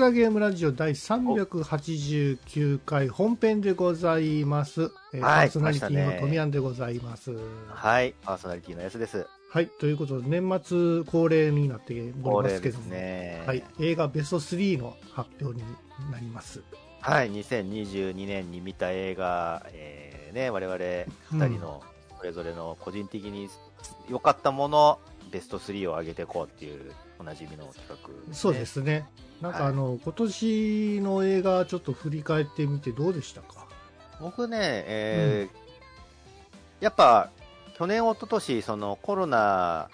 グダグダゲームラジオ第389回本編でございます。えーはいパーソナリティのトミヤンでございます。はい、パーソナリティのやつです。はい、ということで、年末恒例になっておりますけども、ね。はい、映画ベスト3の発表になります。はい、2022年に見た映画、えーね、我々二人のそれぞれの個人的に良かったもの、ベスト3を上げていこうっていうおなじみの企画ね。そうで。すね。なんかはいあの、今年の映画ちょっと振り返ってみてどうでしたか？僕ね、えーやっぱ、去年、一昨年そのコロナ。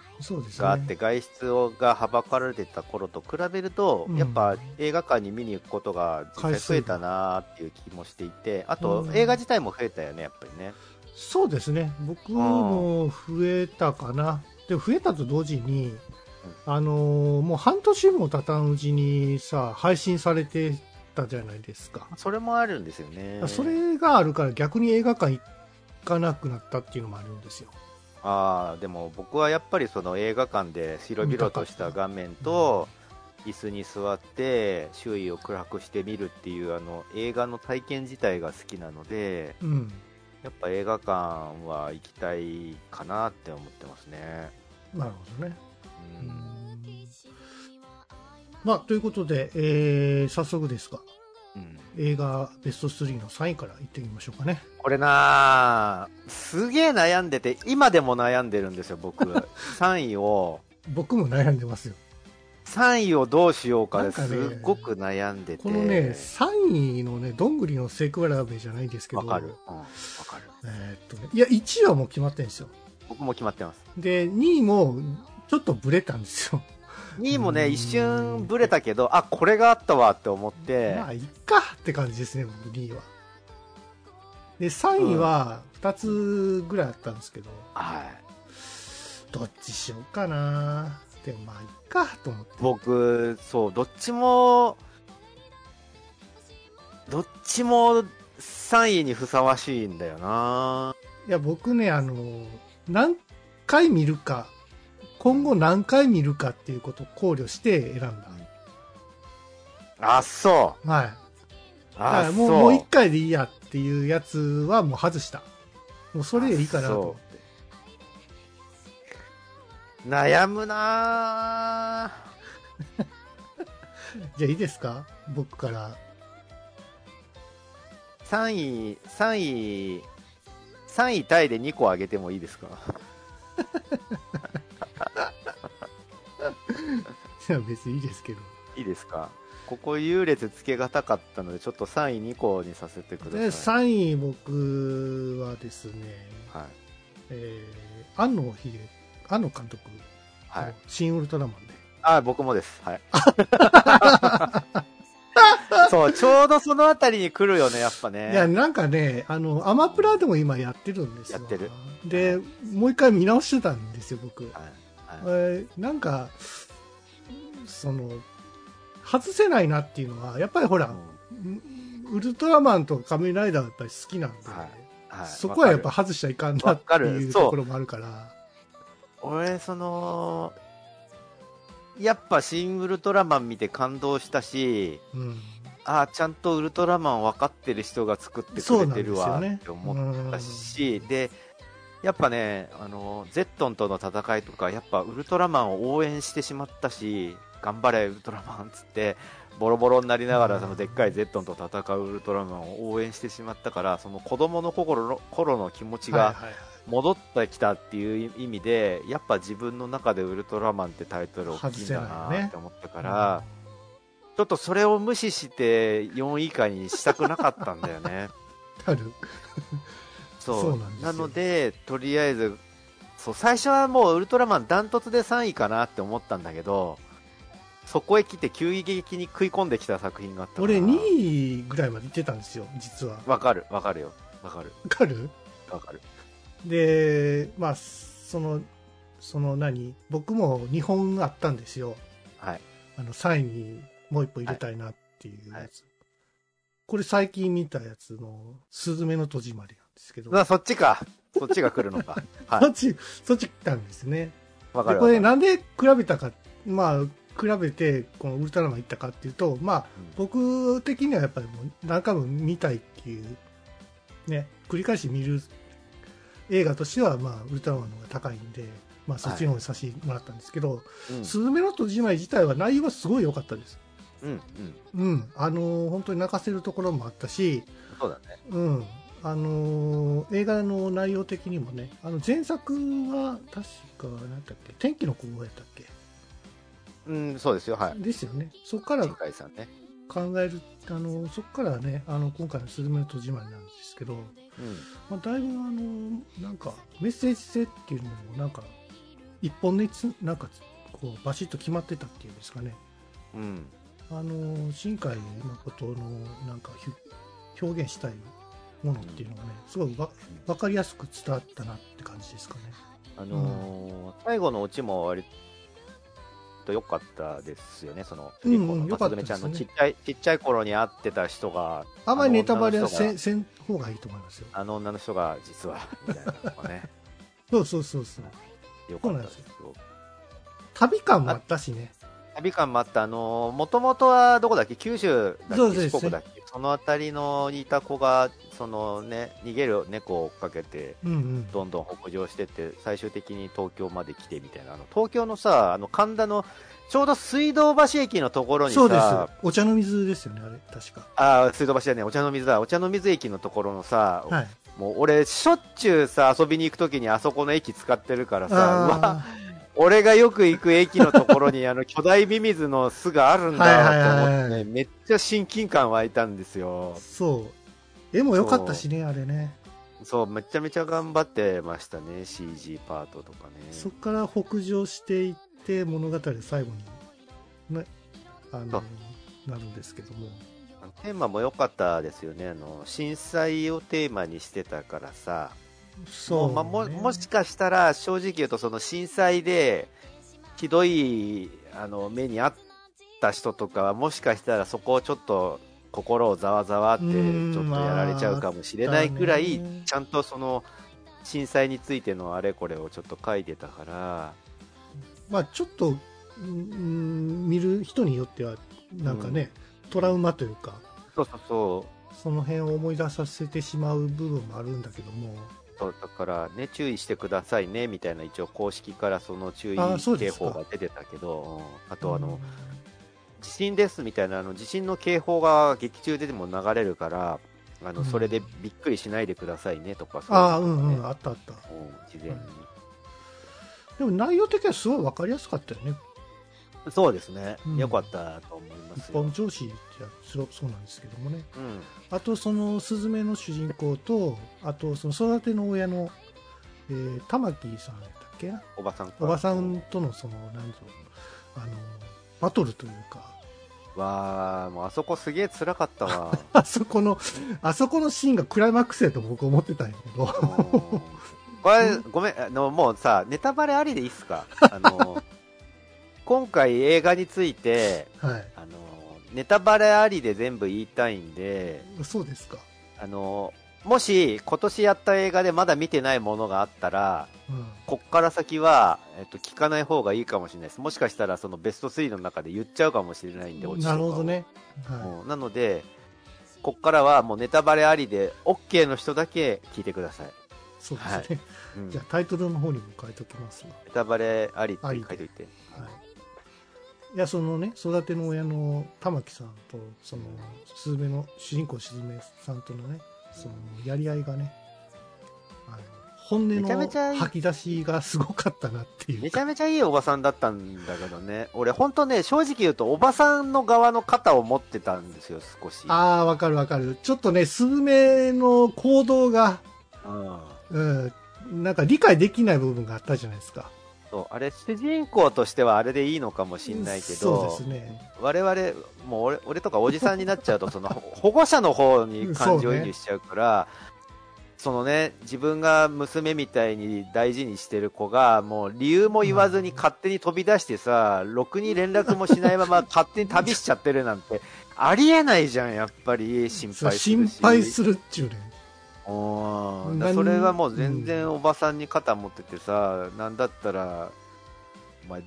があって外出をがはばかられてた頃と比べると、うんやっぱ映画館に見に行くことが実際増えたなっていう気もしていて、あとうん映画自体も増えたよね、やっぱりね。そうですね。僕も増えたかな。でも増えたと同時に、あのーもう半年も経たんうちにさ、配信されてたじゃないですか。それもあるんですよね。それがあるから逆に映画館行かなくなったっていうのもあるんですよ。ああ、でも僕はやっぱりその映画館で広々とした画面と、椅子に座って周囲を暗くして見るっていうあの映画の体験自体が好きなので、うん。やっぱ映画館は行きたいかなって思ってますね。なるほどね。まあ、ということで、えー早速ですが、うん映画ベスト3の3位からいってみましょうかね。これなあすげえ悩んでて、今でも悩んでるんですよ、僕。3位を、僕も悩んでますよ。3位をどうしようかですっごく悩んでて。このね、3位のね、どんぐりの背比べじゃないですけど、わかる。うん、わかる。えーっとね、いや、1位はもう決まってるんですよ。僕も決まってます。で、2位もちょっとブレたんですよ。2位もね、うん一瞬ブレたけど、あ、これがあったわって思って、まあ、いっかって感じですね、僕2位は。で、3位は2つぐらいあったんですけど、はい。どっちしようかなでもまあ、いっかと思って。僕、そう、どっちも、どっちも3位にふさわしいんだよないや、僕ね、あの、何回見るか、今後何回見るかっていうことを考慮して選んだ。あ、そう。はい。あ、らそう。もうもう一回でいいやっていうやつはもう外した。もうそれでいいかなと思って。悩むな じゃあいいですか？僕から。3位、3位、3位タイで2個上げてもいいですか？いや、別にいいですけど。いいですか？ここ優劣つけがたかったので、ちょっと3位2個にさせてくだで、さい。3位僕はですね、はい。えー、安野秀、安野監督、はい。新ウルトラマンで。あ、僕もです。はい。そう、ちょうどそのあたりに来るよね、やっぱね。いや、なんかね、あの、アマプラでも今やってるんですよ。やってる。で、もう一回見直してたんですよ、僕。はい。はい。えーなんか、その、外せないなっていうのは、やっぱりほら、ウルトラマンと仮面ライダーはやっぱり好きなんで、はい。はい。そこはやっぱ外しちゃいかんなっていうところもあるから、る俺、その、やっぱ新ウルトラマン見て感動したし、うん。ああ、ちゃんとウルトラマン分かってる人が作ってくれてるわって思ったし、で、やっぱね、あの、ゼットンとの戦いとか、やっぱウルトラマンを応援してしまったし、頑張れウルトラマンっつって、ボロボロになりながら、うん。そのでっかいゼットンと戦うウルトラマンを応援してしまったから、その子供の心の頃の気持ちが戻ってきたっていう意味で、やっぱ自分の中でウルトラマンってタイトル大きいんだなって思ったから、ちょっとそれを無視して4位以下にしたくなかったんだよね。そうなんですよので、とりあえず、そう、最初はもうウルトラマンダントツで3位かなって思ったんだけど、そこへ来て急激に食い込んできた作品があったから俺2位ぐらいまで行ってたんですよ、実は。わかる、わかるよ。わかる、わかる？わかる。で、まあ、その、その何？僕も2本あったんですよ。はい。あの、3位にもう一歩入れたいなっていうやつ。はいこれ最近見たやつの、スズメの戸締まりですけど。まあ、そっちか。そっちが来るのか。はい。そっち、そっち来たんですね。わかる。で、これなんで比べたか、まあ、比べてこのウルトラマン行ったかっていうと、まあ、僕的にはやっぱりもう何回も見たいっていう、ね、繰り返し見る映画としては、まあ、ウルトラマンの方が高いんで、まあ、そっちの方にさせてもらったんですけど、スズメの戸締まり自体は内容はすごい良かったです。うん、うん。うん。あのー、本当に泣かせるところもあったし、そうだね。うん。あのー、映画の内容的にもね、あの前作は確か、何だっけ、天気の子やったっけ？うん、そうですよ、はい。ですよね。そこから。考える、あの、そこからね、あの、今回のスズメの戸締まりなんですけど、うん、まあ、だいぶあの、なんか、メッセージ性っていうのも、なんか、一本でつ、なんか、こう、バシッと決まってたっていうんですかね。うん。あの、新海誠の、なんか、表現したいものっていうのがね、すごいわ分かりやすく伝わったなって感じですかね。あのー、最後のオチも割と良かったですよね、その、うん、うん、よかったちゃんのちっちゃい、ちっちゃい頃に会ってた人が、あんまりネタバレはせせん方がいいと思いますよ。あの女の人が実は、みたいなのがね。そうそうそうそう。よかったですよ。旅感もあったしね。旅感もあった、あのもともとはどこだっけ、九州だっけ、四国だっけ、その辺りのいた子が、そのね、逃げる猫を追っかけて、どんどん北上してって、最終的に東京まで来てみたいな、あの東京のさ、あの神田のちょうど水道橋駅のところにさ、そうです。お茶の水ですよね、あれ、確か。ああ、水道橋だね、お茶の水だ。お茶の水駅のところのさ、はい、もう俺、しょっちゅうさ、遊びに行くときにあそこの駅使ってるからさ、俺がよく行く駅のところにあの巨大ミミズの巣があるんだと思って、ね、めっちゃ親近感湧いたんですよ。そう。絵も良かったしね、あれね。そう、めちゃめちゃ頑張ってましたね、CG パートとかね。そこから北上していって、物語最後に、ね、あの、なるんですけども。テーマも良かったですよね。あの、震災をテーマにしてたからさ、そう、ね、まあ、ももしかしたら正直言うとその震災でひどいあの目にあった人とかはもしかしたらそこをちょっと心をざわざわってちょっとやられちゃうかもしれないくらい、ちゃんとその震災についてのあれこれをちょっと書いてたから。まあちょっと、うん、見る人によってはなんかね、うん、トラウマというかそうそうそう。その辺を思い出させてしまう部分もあるんだけども。そうだからね、注意してくださいねみたいな、一応公式からその注意警報が出てたけど、ああとあの、地震ですみたいなあの地震の警報が劇中でも流れるから、あのそれでびっくりしないでくださいねとか、そう、ね、あうんうん、あったあった。事前に、でも内容的にはすごい分かりやすかったよね。そうですね、うん、よかったと思います一般上司ってそうそうなんですけどもね、うん、あとそのスズメの主人公とあとその育ての親の、えー、玉木さんやっけおばさんおばさんとのそのなんぞあのバトルというかわあもうあそこすげえ辛かったわ。あそこのあそこのシーンがクライマックスやと僕思ってたんやけど。これごめんあのもうさネタバレありでいいっすか？あの今回映画について、はい、あのネタバレありで全部言いたいんで、そうですか。あのもし今年やった映画でまだ見てないものがあったら、うん、こっから先は、えっと、聞かない方がいいかもしれないです。もしかしたらそのベスト3の中で言っちゃうかもしれないんで、なるほどね。はい、なので、こっからはもうネタバレありで OK の人だけ聞いてください。そうですね。はいうん、じゃあタイトルの方にも書いておきますネタバレありって書いておいて。はいいやそのね育ての親の玉木さんとそのスズメの主人公スズメさんとのねそのやり合いがね本音の吐き出しがすごかったなっていう。めちゃめちゃいいおばさんだったんだけどね。俺本当ね正直言うとおばさんの側の肩を持ってたんですよ少し。ああわかるわかる。ちょっとねスズメの行動がうん、なんか理解できない部分があったじゃないですか。そうあれ主人公としてはあれでいいのかもしれないけど、そうですね、我々もう俺俺とかおじさんになっちゃうとその 保護者の方に感情移入しちゃうからそのね自分が娘みたいに大事にしてる子がもう理由も言わずに勝手に飛び出してさ、ろくに連絡もしないまま勝手に旅しちゃってるなんて ありえないじゃんやっぱり心配するし。心配するっちゅうねそれはもう全然おばさんに肩持っててさ、うん、なんだったら、まあ、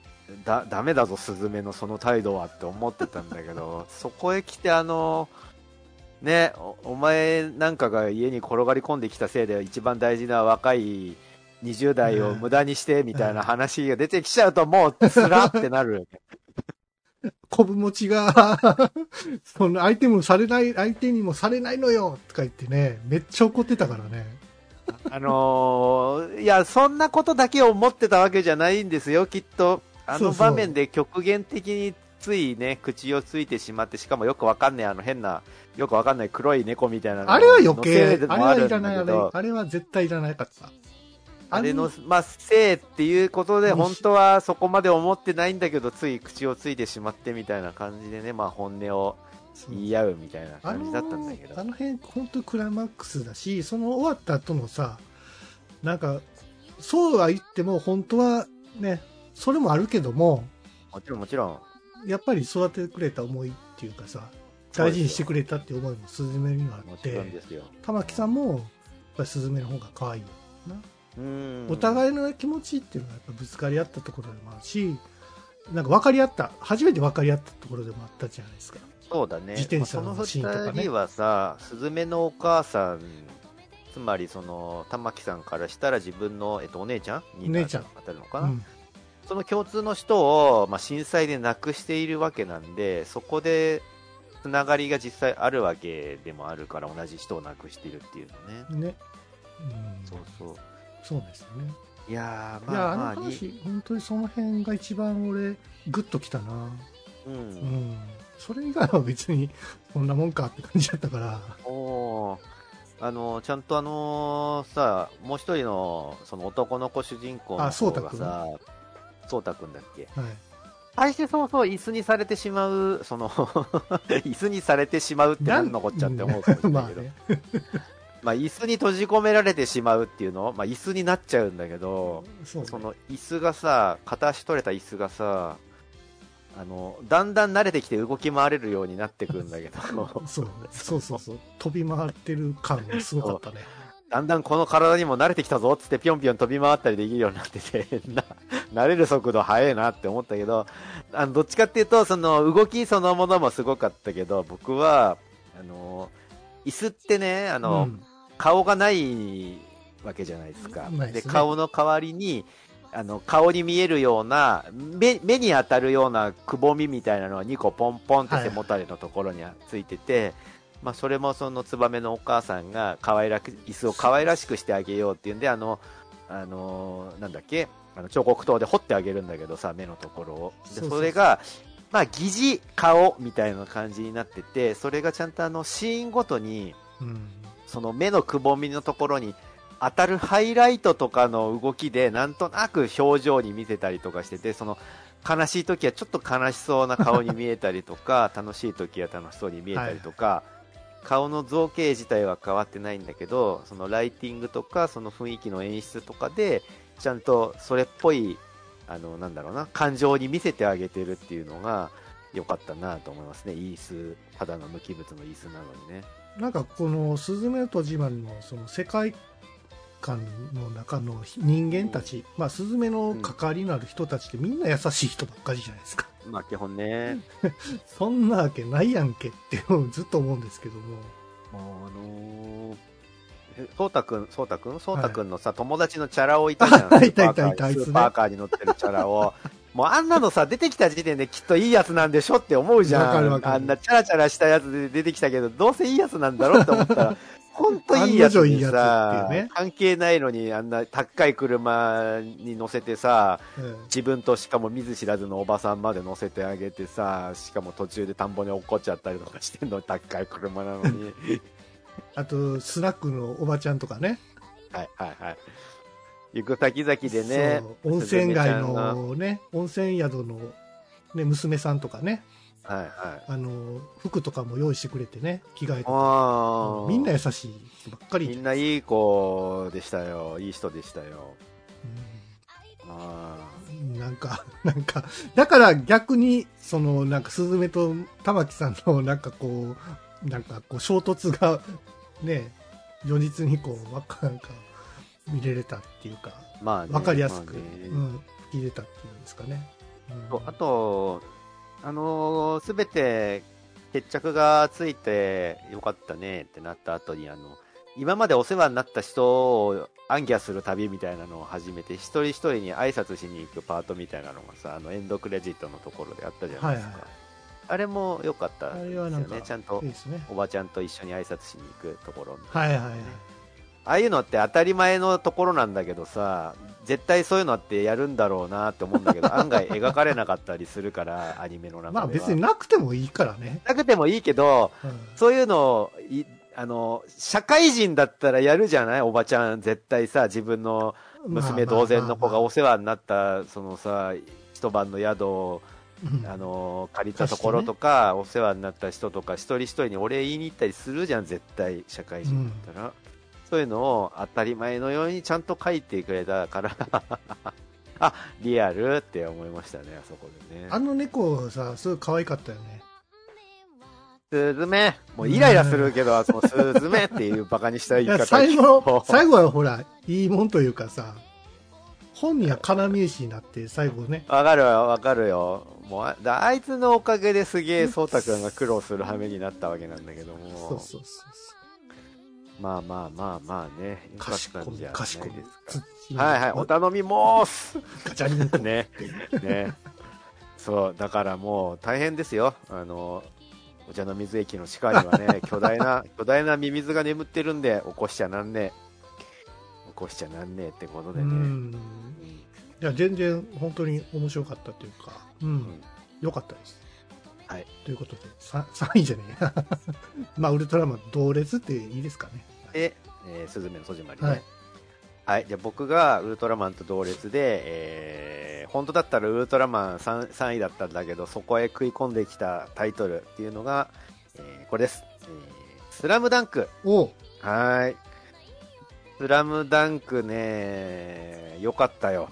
だダメだぞスズメのその態度はって思ってたんだけどそこへ来てあのねおお前なんかが家に転がり込んできたせいで一番大事な若い20代を無駄にしてみたいな話が出てきちゃうともうつらってなる。昆布餅が その相手もされない、相手にもされないのよとか言ってね、めっちゃ怒ってたからね。あのーいや、そんなことだけを思ってたわけじゃないんですよ、きっと。あの場面で極限的についね、口をついてしまって、しかもよくわかんない、あの変な、よくわかんない黒い猫みたいなのあれは余計、ああるんはいらない、あれ。あれは絶対いらなかった。あれのあ、まあ、せいっていうことで、本当はそこまで思ってないんだけど、つい口をついてしまってみたいな感じでね、まあ、本音を言い合うみたいな感じだったんだけど。あの辺、本当にクライマックスだし、その終わった後のさ、なんか、そうは言っても、本当はね、それもあるけども、もちろんもちろん。やっぱり育ててくれた思いっていうかさ、大事にしてくれたっていう思いもスズメにはあって。玉木さんも、やっぱりスズメの方が可愛いよな。うん。お互いの気持ちっていうのはやっぱぶつかり合ったところでもあるし、なんか分かり合った、初めて分かり合ったところでもあったじゃないですか。そうだね。自転車のシーンとかね二人はさ、スズメのお母さん、つまりその、玉木さんからしたら自分の、えっと、お姉ちゃんに姉ちゃん当たるのかな、うん。その共通の人を、まあ、震災で亡くしているわけなんで、そこで、つながりが実際あるわけでもあるから、同じ人を亡くしているっていうのね。ね。うん、そうそう。そうですね。いやまあまあ、あのに話、本当にその辺が一番俺、グッときたな。う。うんん。それ以外は別に、こんなもんかって感じだったから。おーあのちゃんとあのさ、もう一人のその男の子主人公の方がさ、そうたくんだっけ？はい。最初そうそう椅子にされてしまう、その 椅子にされてしまうって何のこっちゃって思うかもしれまあないけど、ね。まあ 椅子に閉じ込められてしまうっていうの、まあ椅子になっちゃうんだけど、そうねその椅子がさ、片足取れた椅子がさ、あの、だんだん慣れてきて動き回れるようになってくんだけど、そうそうそうそう。飛び回ってる感がすごかったね。だんだんこの体にも慣れてきたぞっつってぴょんぴょん飛び回ったりできるようになってて、な、慣れる速度速いなって思ったけど、あの、どっちかっていうと、その動きそのものもすごかったけど、僕は、あの、椅子ってね、あの、うん。顔がないわけじゃないですか。ですね。顔の代わりに、あの、顔に見えるような、目、目に当たるようなくぼみみたいなのが2個ポンポンって背もたれのところについてて、まあ、それもそのツバメのお母さんが可愛らく、椅子を可愛らしくしてあげようっていうんで、あの、あのなんだっけ、あの彫刻刀で彫ってあげるんだけどさ、目のところを。で、それが、まあ、疑似顔みたいな感じになってて、それがちゃんとあの、シーンごとに、うん。その目のくぼみのところに当たるハイライトとかの動きでなんとなく表情に見せたりとかしててその悲しい時はちょっと悲しそうな顔に見えたりとか 楽しい時は楽しそうに見えたりとか、顔の造形自体は変わってないんだけどそのライティングとかその雰囲気の演出とかでちゃんとそれっぽいあのなんだろうな感情に見せてあげてるっていうのが良かったなと思いますね。いい椅子ただの無機物の椅子なのにね。なんかこの「すずめの戸締まり」のその世界観の中の人間たち、まあスズメの関わりのある人たちってみんな優しい人ばっかりじゃないですか。まあ基本ね そんなわけないやんけってずっと思うんですけども。もうあのー、えそうたくん、そうたくんそうたくんのさ、友達のチャラ男いたじゃん。あ いたいたいたスーパーカーに乗ってるチャラ男。もうあんなのさ、出てきた時点できっといいやつなんでしょって思うじゃん。あんなチャラチャラしたやつで出てきたけど、どうせいいやつなんだろうって思ったら、ほんといいやつにいうね関係ないのにあんな高い車に乗せてさ、え自分としかも見ず知らずのおばさんまで乗せてあげてさ、しかも途中で田んぼに落っこっちゃったりとかしてんの、高い車なのに。え あと、スナックのおばちゃんとかね。はいはいはい。行く先々でね温泉街のね、温泉宿の、ね、娘さんとかね、はいはい。あの、服とかも用意してくれてね、着替えて。みんな優しい人ばっかり。みんないい子でしたよ。いい人でしたよ。うんあなんか、なんか、だから逆に、その、なんか、スズメと玉木さんの、なんかこう、なんかこう、衝突が、ね、如実にこう、わか、なんか、見れれたっていうか、あ。まあね。わかりやすく、まあねうん、吹き出たっていうんですかね。うんあと、あのすべて決着がついてよかったねってなった後に、あの、今までお世話になった人を暗記する旅みたいなのを始めて、一人一人に挨拶しに行くパートみたいなのがさ、あの、エンドクレジットのところであったじゃないですか。はいはいあれも良かったあですよね。ちゃんと。おばちゃんと一緒に挨拶しに行くところみたいなはいはいはい。ああいうのって当たり前のところなんだけどさ、絶対そういうのってやるんだろうなって思うんだけど、案外描かれなかったりするから、アニメの中では。まあ別になくてもいいからね。なくてもいいけど、うん。そういうのをい、あの、社会人だったらやるじゃない？おばちゃん絶対さ、自分の娘同然の子がお世話になった、そのさ、一晩の宿を、うん。あの、借りたところとか、お世話になった人とか、一人一人にお礼言いに行ったりするじゃん、絶対、社会人だったら。そういうのを当たり前のようにちゃんと書いてくれたから、あ、リアルって思いましたね、あそこでね。あの猫さ、すごい可愛かったよね。スズメもうイライラするけど、そのスズメっていうバカにした言いやい方最後 最後はほら、いいもんというかさ、本人は要石になって、最後ね、わかるよ、わかるよ。もうあ、だあいつのおかげですげえ、そうたくんが苦労する羽目になったわけなんだけども。そうそうそうまあまあまあまあね。よかったんじゃないです賢いか。賢いはいはい、お頼みます。ガチャリンコ。ね。ね。そう、だからもう大変ですよ。あの、お茶の水駅の地下にはね、巨大な、巨大なミミズが眠ってるんで、起こしちゃなんねえ。起こしちゃなんねえってことでね。うん。うんいや、全然本当に面白かったというか、うん。良かったです。はい。ということで、3, 3位じゃねえや。まあ、ウルトラマン同列っていいですかね。で、えー、スズメの戸締まりね。ははいい。じゃあ僕がウルトラマンと同列で、えー、本当だったらウルトラマン 3, 3位だったんだけど、そこへ食い込んできたタイトルっていうのが、えーこれです。えースラムダンク。おうはーい。スラムダンクね、よかったよ。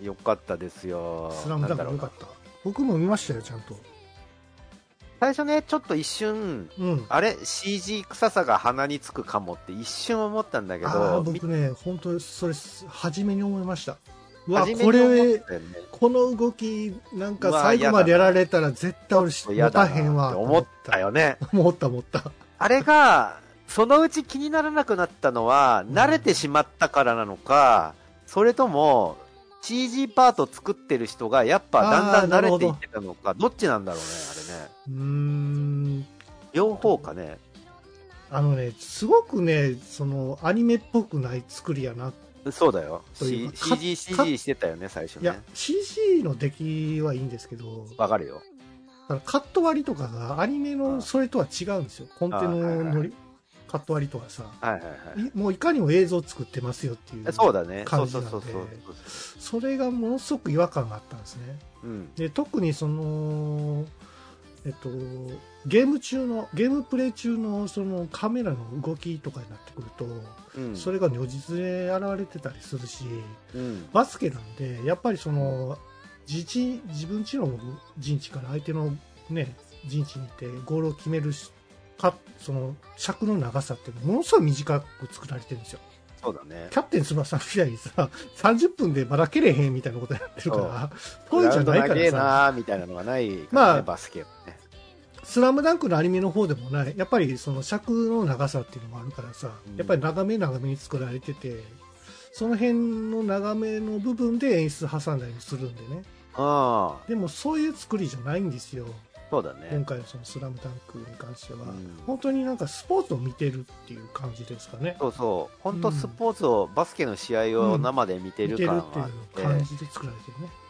よかったですよ。スラムダンク良かった。僕も見ましたよ、ちゃんと。最初ね、ちょっと一瞬、うん。あれ ?CG 臭さが鼻につくかもって一瞬思ったんだけど、僕ね、本当それ、初めに思いました。うわ、初めこれ、この動き、なんか最後までやられたら絶対俺、持嫌だなたへんわ。思ったよね。思った思った。あれが、そのうち気にならなくなったのは、慣れてしまったからなのか、それとも、CG パート作ってる人がやっぱだんだん慣れていってたのか、どっちなんだろうね、あれね。うーん。両方かね。あのね、すごくね、その、アニメっぽくない作りやな。そうだよ。とい C- うか CG、か CG してたよね、最初いやね。、CG の出来はいいんですけど、わかるよ。あのカット割りとかがアニメあのそれとは違うんですよ。コンテのあはいはいのりカット割りとかさ、はいはいはいもういかにも映像作ってますよっていう。え。そうだね。感じなんでそれがものすごく違和感があったんですね。うん。で、特にその、えっと、ゲーム中の、ゲームプレイ中のそのカメラの動きとかになってくると、うん。それが如実で現れてたりするし、うん。バスケなんで、やっぱりその、自地自分ちの陣地から相手のね、陣地に行ってゴールを決めるしか、その尺の長さってものすごい短く作られてるんですよ。そうだね。キャプテン翼みたいにさ、30分でまだ蹴れへんみたいなことになってるから、そういうんじゃないからさ、なーみたいなのがないね、まあバスケはね。スラムダンクのアニメの方でもない、やっぱりその尺の長さっていうのもあるからさうん、やっぱり長め長めに作られてて、その辺の長めの部分で演出挟んだりもするんでね。ああ、でもそういう作りじゃないんですよ。そうだね。今回のそのスラムダンクに関しては。うん本当になんかスポーツを見てるっていう感じですかね。そうそう。本当スポーツを、バスケの試合を生で見てるる感っていがあって、う感じで作られてるね。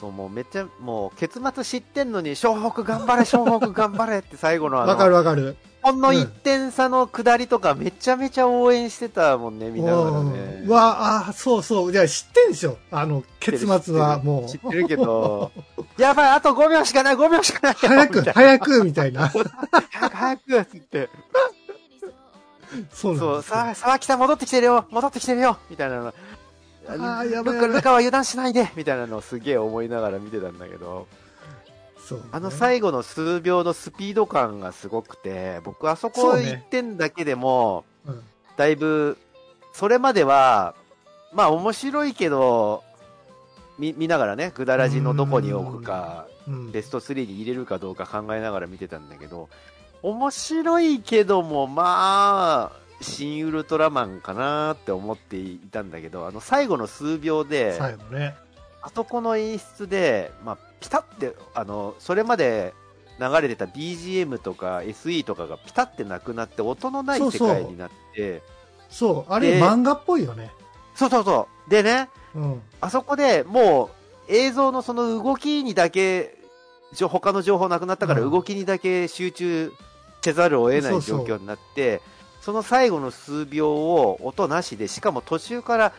そう、もうめっちゃ、もう結末知ってんのに、湘北頑張れ、湘北頑張れって最後のあわかるの、わかる。ほんの1点差の下りとかめちゃめちゃ応援してたもんね、見ながねん。わあ、そうそう。じゃあ知ってんでしょあの、結末はもう。知ってるけど、やばい、あと5秒しかない、5秒しかないよ早く、早く、みたいな。早く、早くって言って。そうなんそう、沢木さん戻ってきてるよ戻ってきてるよみたいなの。あーやばいルカは油断しないでみたいなのをすげえ思いながら見てたんだけど、そうね。あの最後の数秒のスピード感がすごくて、僕あそこそうね1点だけでも、うん。だいぶ、それまでは、まあ面白いけど、見見ながらね、ぐだらじのどこに置くか、うん。ベスト3に入れるかどうか考えながら見てたんだけど、面白いけども、まあ、新ウルトラマンかなって思っていたんだけど、あの最後の数秒で、最後ね。あそこの演出で、まあ、ピタって、あの、それまで流れてた BGM とか SE とかがピタってなくなって、音のない世界になって、そう、あれで漫画っぽいよね。そうそうそう。でね、うん。あそこでもう映像のその動きにだけ、他の情報なくなったからうん動きにだけ集中せざるを得ない状況になって、その最後の数秒を音なしで、しかも途中から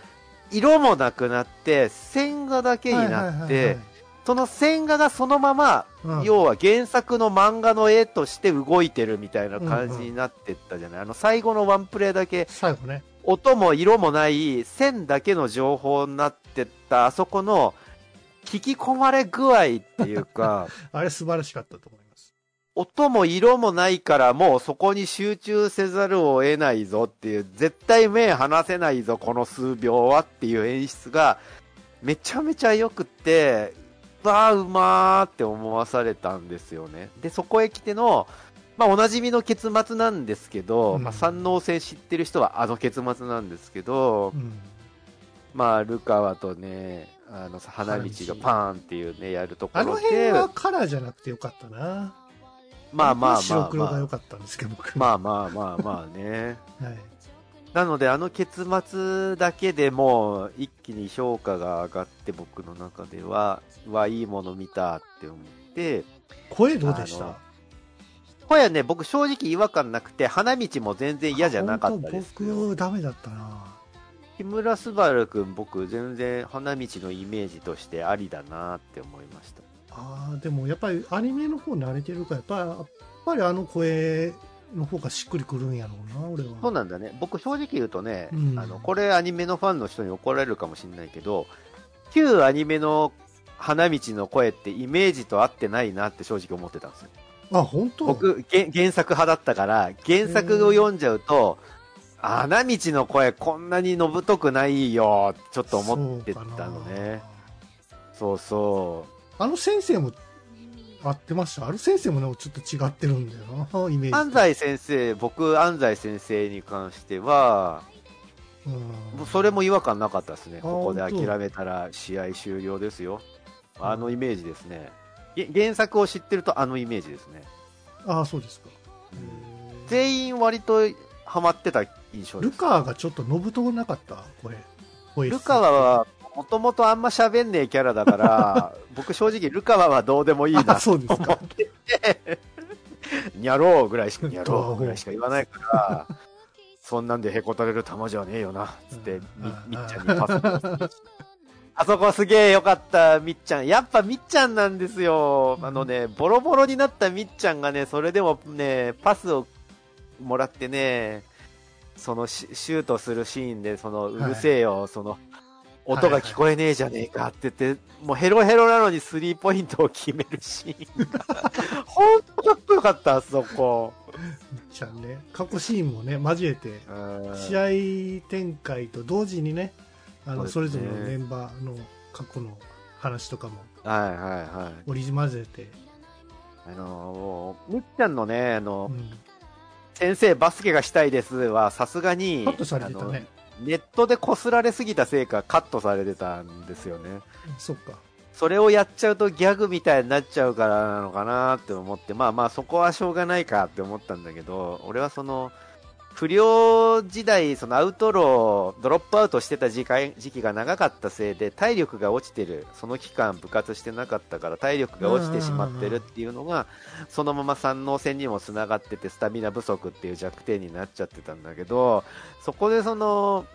色もなくなって、線画だけになってはい、その線画がそのまま、うん要は原作の漫画の絵として動いてるみたいな感じになってったじゃない、あの最後のワンプレイだけ最後ね。音も色もない線だけの情報になってったあそこの引き込まれ具合っていうか あれ素晴らしかったと思。音も色もないからもうそこに集中せざるを得ないぞっていう絶対目離せないぞこの数秒はっていう演出がめちゃめちゃ良くってわあうまーって思わされたんですよねでそこへ来てのまあ、おなじみの結末なんですけど、うんまあ、三能線知ってる人はあの結末なんですけど、うん。まあ、ルカワとね、あの、花道がパーンっていうね、やるとこあのろで、辺はカラーじゃなくてよかったな。まあまあま白あまあ、黒が良かったんですけど、僕。まあまあまあまあね。はい。なので、あの結末だけでもう、一気に評価が上がって、僕の中では、うわ、いいもの見たって思って、声どうでした？あのこれはね、僕正直違和感なくて、花道も全然嫌じゃなかったです本当僕、ダメだったな。木村昴君、僕全然花道のイメージとしてありだなって思いました。ああ、でもやっぱりアニメの方慣れてるから、やっぱやっぱりあの声の方がしっくりくるんやろうな、俺は。そうなんだね。僕正直言うとね、うんあの、これアニメのファンの人に怒られるかもしれないけど、旧アニメの花道の声ってイメージと合ってないなって正直思ってたんですよ。あ、本当？僕、げ原作派だったから、原作を読んじゃうと、花道の声こんなにのぶとくないよ、ちょっと思ってたのね。そうそう。あの先生も合ってましたあの先生もね、ちょっと違ってるんだよな、イメージ。安西先生、僕、安西先生に関しては、うんそれも違和感なかったですね。あここで諦めたら試合終了ですよ。あのイメージですね。げ原作を知ってるとあのイメージですね。ああ、そうですか。全員割とハマってた印象です。ルカがちょっとのぶとくなかった？声。声質ルカワは、もともとあんま喋んねえキャラだから、僕正直ルカワはどうでもいいなあ、そうですか。にゃろうぐらいしか、にゃろうぐらいしか言わないから、そんなんでへこたれる球じゃねえよな、つって、みみっちゃんにパス。あそこすげえよかった、みっちゃん。やっぱみっちゃんなんですよ。あのね、ボロボロになったみっちゃんがね、それでもね、パスをもらってね、そのシシュートするシーンで、その、うるせえよ、その、音が聞こえねえじゃねえかって言って、もうヘロヘロなのにスリーポイントを決めるシーンが、ほんとかっこよかった、あそこ。ちゃんね、過去シーンもね、交えて、うん試合展開と同時にね、あの、そうれぞれのメンバーの過去の話とかもはいはいはい。織り交ぜて、あのー、みっちゃんのね、あのう、ん。先生バスケがしたいですは、さすがに、カットされてたね。ネットで擦られすぎたせいかカットされてたんですよね。そっか。それをやっちゃうとギャグみたいになっちゃうからなのかなって思って、まあまあそこはしょうがないかって思ったんだけど、俺はその、不良時代、そのアウトロー、ドロップアウトしてた時間時期が長かったせいで、体力が落ちてる、その期間部活してなかったから体力が落ちてしまってるっていうのが、そのまま三能戦にもつながってて、スタミナ不足っていう弱点になっちゃってたんだけど、そこでその、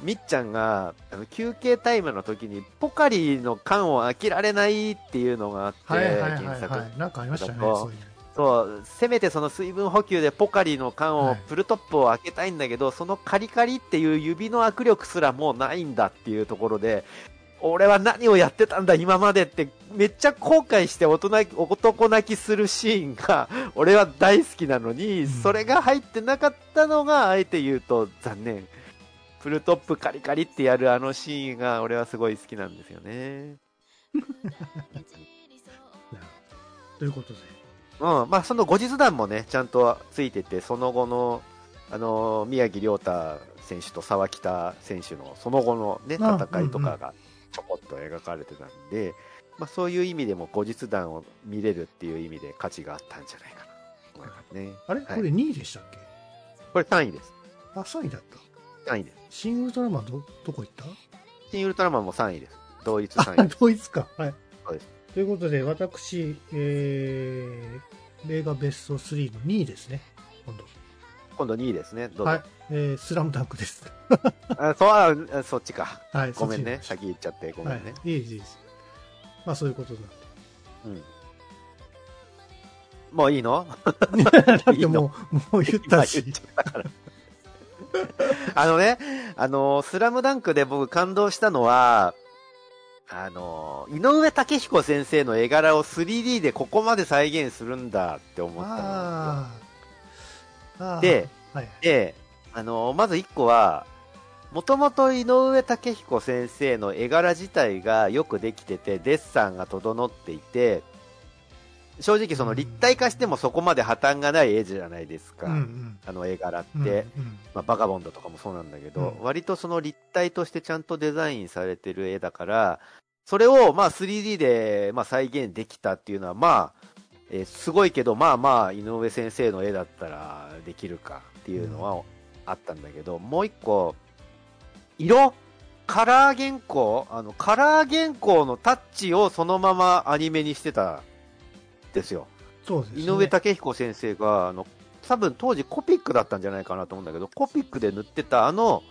みっちゃんがあの休憩タイムの時にポカリの缶を開けられないっていうのがあって、はいはいはい原作。はい。なんかありましたね、そういうそう、せめてその水分補給でポカリの缶を、はいプルトップを開けたいんだけど、そのカリカリっていう指の握力すらもうないんだっていうところで、俺は何をやってたんだ今までってめっちゃ後悔して大人男泣きするシーンが 俺は大好きなのに、うんそれが入ってなかったのがあえて言うと残念プルトップカリカリってやるあのシーンが俺はすごい好きなんですよね。ということで。うん、まあその後日談もね、ちゃんとついてて、その後の、あの宮城亮太選手と沢北選手のその後のね、戦いとかがちょこっと描かれてたんで、うんうん、まあそういう意味でも後日談を見れるっていう意味で価値があったんじゃないかな思いますね。あれ、はい、これ2位でしたっけ？これ3位です。あ、3位だった。3位です。新ウルトラマンど、どこ行った？新ウルトラマンも3位です。同一3位。同一か。はい。そうです。ということで、私、えー、映画ベスト3の2位ですね。今度。今度2位ですね。どうぞ。はい。えー、スラムダンクです。あ、そう、あ、そっちか。はい。ごめんね。先言っちゃって、ごめんね。はい、いいです、いいです。まあ、そういうことなんで。うん。もういいの？だってもう、もう言ったし。言っちゃったから。あのね、あの、スラムダンクで僕感動したのは、あの、井上武彦先生の絵柄を 3D でここまで再現するんだって思ったんですよ。で、はい、で、あの、まず1個は、もともと井上武彦先生の絵柄自体がよくできてて、デッサンが整っていて、正直その立体化してもそこまで破綻がない絵じゃないですか、うんうん、あの絵柄って、うんうん、まあ、バカボンドとかもそうなんだけど、うん、割とその立体としてちゃんとデザインされてる絵だから、それをまあ 3D でまあ再現できたっていうのはまあ、えー、すごいけど、まあまあ井上先生の絵だったらできるかっていうのはあったんだけど、うん、もう一個、色カラー原稿？あの、カラー原稿のタッチをそのままアニメにしてたですよ。そうです、ね、井上武彦先生が、あの、多分当時コピックだったんじゃないかなと思うんだけど、コピックで塗ってたあの、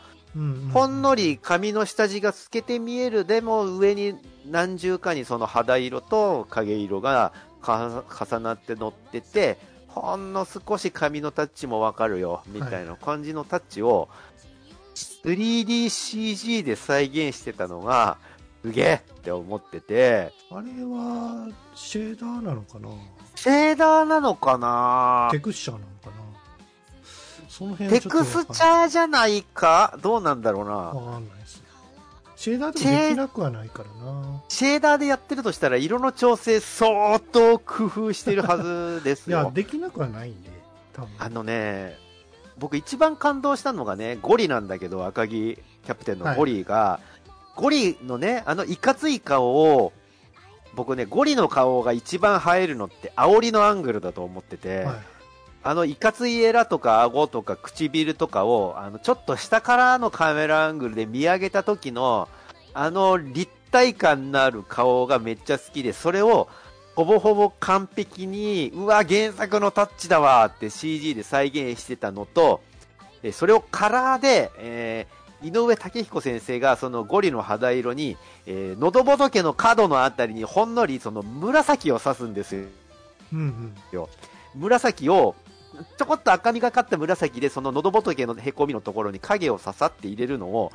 ほんのり髪の下地が透けて見える、でも上に何重かにその肌色と影色が重なって乗ってて、ほんの少し髪のタッチもわかるよ、みたいな感じのタッチを、3DCG で再現してたのが、すげえって思ってて。あれは、シェーダーなのかな？シェーダーなのかな？テクスチャーなのかな？その辺テクスチャーじゃないか？どうなんだろうな。わかんないですね。シェーダーでもできなくはないからな。シェーダーでやってるとしたら、色の調整相当工夫してるはずですよ。いや、できなくはないんで、多分。あのね、僕一番感動したのがね、ゴリなんだけど、赤木キャプテンのゴリが、はいゴリのね、あのいかつい顔を、僕ね、ゴリの顔が一番映えるのって、煽りのアングルだと思ってて、はい、あのいかついエラとか顎とか唇とかを、あのちょっと下からのカメラアングルで見上げた時の、あの立体感のある顔がめっちゃ好きで、それを、ほぼほぼ完璧に、うわ、原作のタッチだわって CG で再現してたのと、それをカラーで、えー、井上武彦先生がそのゴリの肌色に、えー、喉仏の角のあたりにほんのりその紫を刺すんですよ。うんうん、紫を、ちょこっと赤みがかった紫でその喉仏のへこみのところに影を刺さって入れるのを、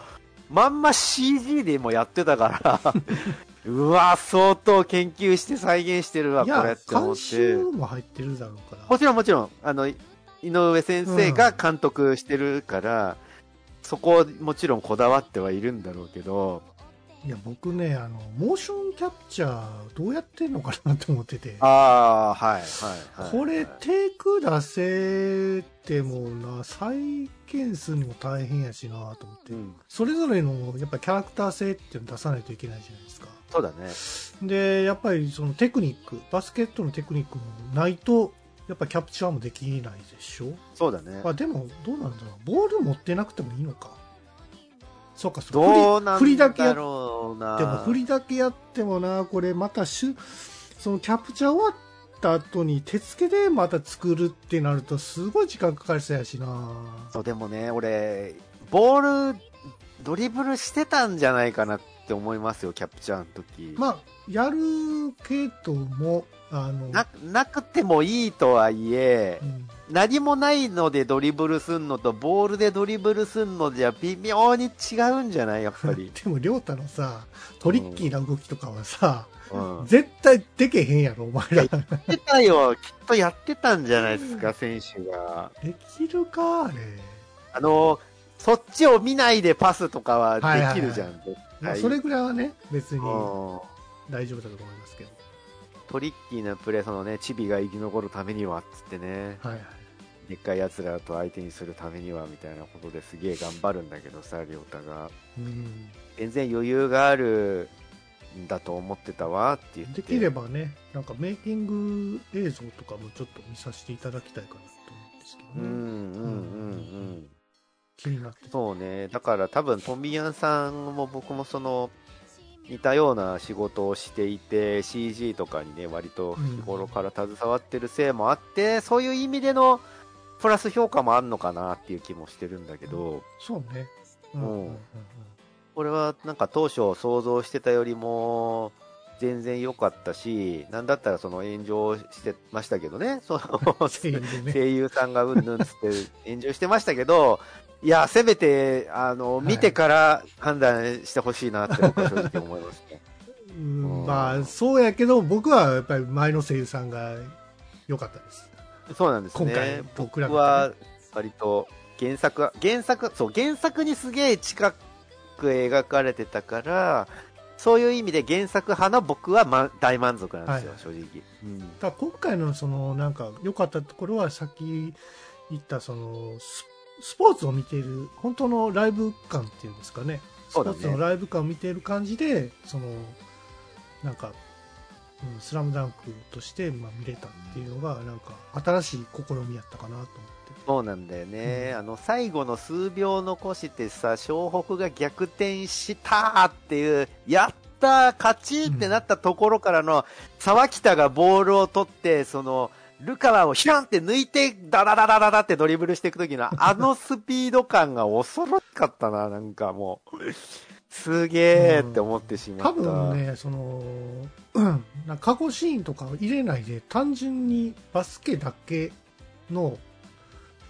まんま CG でもやってたから うわ、相当研究して再現してるわ、これって思って。も入ってるだろうから。もちろんもちろん、あの、井上先生が監督してるから、うんそこもちろんこだわってはいるんだろうけど、いや、僕ね、あの、モーションキャプチャーどうやってんのかなと思ってて。ああ、はい、はい、はい。これ、テイク出せてもな、再現するのも大変やしなと思って、うん、それぞれの、やっぱキャラクター性っていうの出さないといけないじゃないですか。そうだね。で、やっぱりそのテクニック、バスケットのテクニックもないと、やっぱキャプチャーもできないでしょ？そうだね。あでも、どうなんだろう。ボール持ってなくてもいいのか。そうか、そうどうなん振りだけやっても、振りだけやってもな、これまたしゅ、そのキャプチャー終わった後に手付けでまた作るってなると、すごい時間かかりそうやしな。そう、でもね、俺、ボール、ドリブルしてたんじゃないかなって思いますよ、キャプチャーの時。まあ、やるけども、あのななくてもいいとはいえ、うん、何もないのでドリブルすんのとボールでドリブルすんのじゃ微妙に違うんじゃない？やっぱり。でも亮太のさトリッキーな動きとかはさ、うん、絶対でけへんやろお前ら。やってたよ。きっとやってたんじゃないですか 選手が。できるかあれ。あのそっちを見ないでパスとかはできるじゃん、はいはい、それぐらいはね、別に大丈夫だと思いますけど。トリッキーなプレー、そのね、チビが生き残るためにはっつってね、はいはい、でっかい奴らと相手にするためにはみたいなことですげえ頑張るんだけどさ、亮太が。うん。全然余裕があるんだと思ってたわって言って。できればねなんかメイキング映像とかもちょっと見させていただきたいかなと思うんですけどね。うんうんうん。うん気になって。そうね。だから多分トミヤンさんも僕もその似たような仕事をしていて CG とかにね割と日頃から携わってるせいもあって、うん、そういう意味でのプラス評価もあるのかなっていう気もしてるんだけど、そうね。うん、うん。うん。これはなんか当初想像してたよりも全然良かったし、なんだったらその炎上してましたけどね、その 声優さんがうんぬんつって炎上してましたけど、いや、せめて、あの、見てから判断してほしいなって僕は正直思いますね。うん、まあ、そうやけど、僕はやっぱり前の声優さんが良かったです。そうなんですね。今回僕ら、ね、は割と原作、原作、そう、原作にすげえ近く描かれてたから、そういう意味で原作派の僕は、ま、大満足なんですよ、はい、正直。うん、だ今回のそのなんか良かったところはさっき言ったそのスポーツを見ている本当のライブ感っていうんですかね。スポーツのライブ感を見ている感じでそのなんかうん、スラムダンクとしてまあ見れたっていうのがなんか新しい試みやったかなと思って。そうなんだよね、うん、あの最後の数秒残してさ湘北が逆転したっていうやった勝ちってなったところからの、沢北がボールを取ってそのルカワをヒャンって抜いて、ダダダダダダってドリブルしていくときの、あのスピード感が恐ろしかったな、なんかもう。すげーって思ってしまった。うん、多分ね、その、うん、過去シーンとかを入れないで、単純にバスケだけの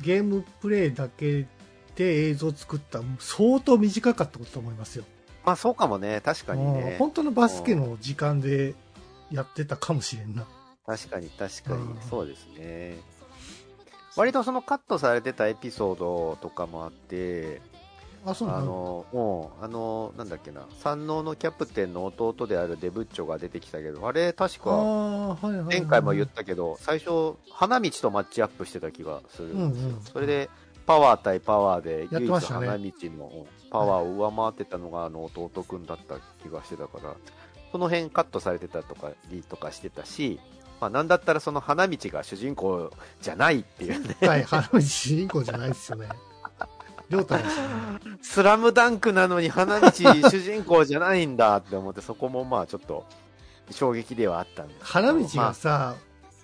ゲームプレイだけで映像を作った相当短かったことと思いますよ。まあそうかもね、確かにね。本当のバスケの時間でやってたかもしれんな。確かに確かに、そうですね。割とそのカットされてたエピソードとかもあって、あ、そうなの？もう、あの、なんだっけな、山王のキャプテンの弟であるデブッチョが出てきたけど、あれ、確か、前回も言ったけど、最初、花道とマッチアップしてた気がする。んですよ。うんうん、それで、パワー対パワーで、唯一花道のパワーを上回ってたのが、あの、弟くんだった気がしてたから、その辺カットされてたとか、リとかしてたし、まあ、なんだったらその花道が主人公じゃないっていうね。はい、花道主人公じゃないですよね。りょうたですね。スラムダンクなのに花道主人公じゃないんだって思って、そこもまあちょっと衝撃ではあったんです花道がさ、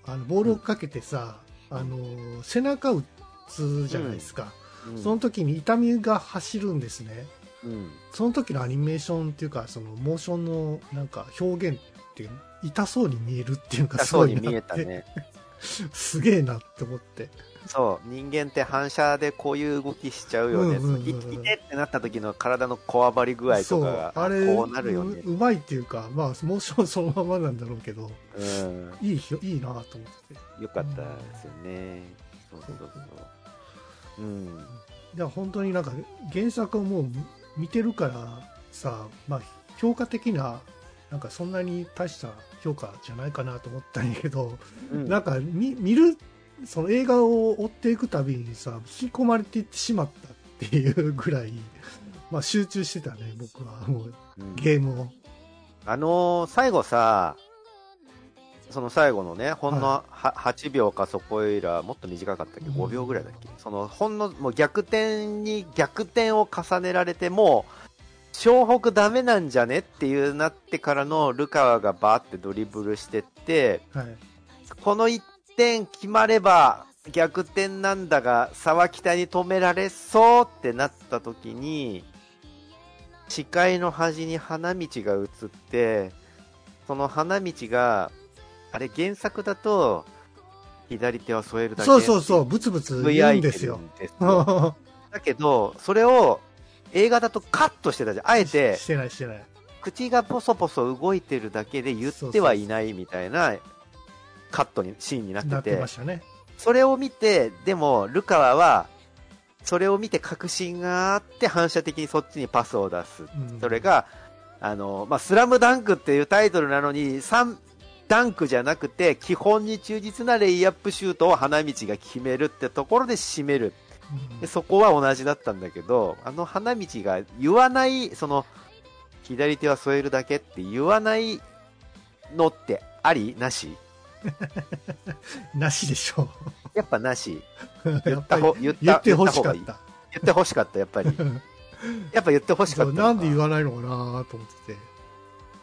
まあ、あのボールをかけてさ、うん、あの背中打つじゃないですか、うん、その時に痛みが走るんですね、うん、その時のアニメーションっていうかそのモーションのなんか表現っていう痛そうに見えるっていうかすごいなって見えたね すげえなって思ってそう、人間って反射でこういう動きしちゃうよね。いていてってなった時の体のこわばり具合とかが、こうなるよねう。うまいっていうか、まあ、モーションそのままなんだろうけど、うん、いい、いいなと思って。よかったですよね。そうそうそうう。うん。いや、本当になんか、原作をもう見てるからさ、まあ、評価的な、なんかそんなに大した評価じゃないかなと思ったんやけど、うん、なんか見見るその映画を追っていくたびにさ、引き込まれていってしまったっていうぐらい、まあ集中してたね、僕は、もう、ゲームを。あのー、最後さ、その最後のね、ほんのは、は8秒かそこいら、もっと短かったっけ、5秒ぐらいだっけ、そのほんのもう逆転に逆転を重ねられて、もう、湘北ダメなんじゃね？っていうなってからのルカワがバーってドリブルしてって、はい、この1点決まれば逆転なんだが、沢北に止められそうってなった時に、視界の端に花道が映って、その花道が、あれ原作だと、左手を添えるだけそうそうそう、ブツブツ言うんですよ。だけど、それを映画だとカットしてたじゃん。あえて、してないしてない。口がポソポソ動いてるだけで言ってはいないみたいなカットに、シーンになってて、てね、それを見て、でも、ルカワは、それを見て確信があって反射的にそっちにパスを出す。うんそれが、あの、まあ、スラムダンクっていうタイトルなのに、3ダンクじゃなくて、基本に忠実なレイアップシュートを花道が決めるってところで締める。うんで、そこは同じだったんだけど、あの花道が言わない、その、左手は添えるだけって言わないのってあり？なし？なしでしょやっぱなし。う。言やったほ、言った、言ってほしか言った。言ってほしかった、やっぱり。やっぱ言ってほしかったのか。なんで言わないのかなと思ってて。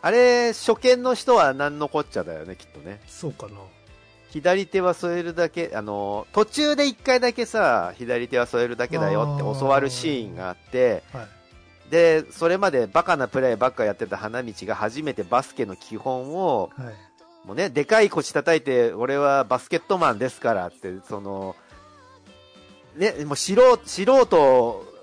あれ、初見の人は何のこっちゃだよね、きっとね。そうかな。左手は添えるだけ、あの、途中で一回だけさ、左手は添えるだけだよって教わるシーンがあって、はい。で、それまでバカなプレーばっかやってた花道が初めてバスケの基本を、はい。もうね、でかい腰叩いて、俺はバスケットマンですからって、その、ね、もう素人、素人、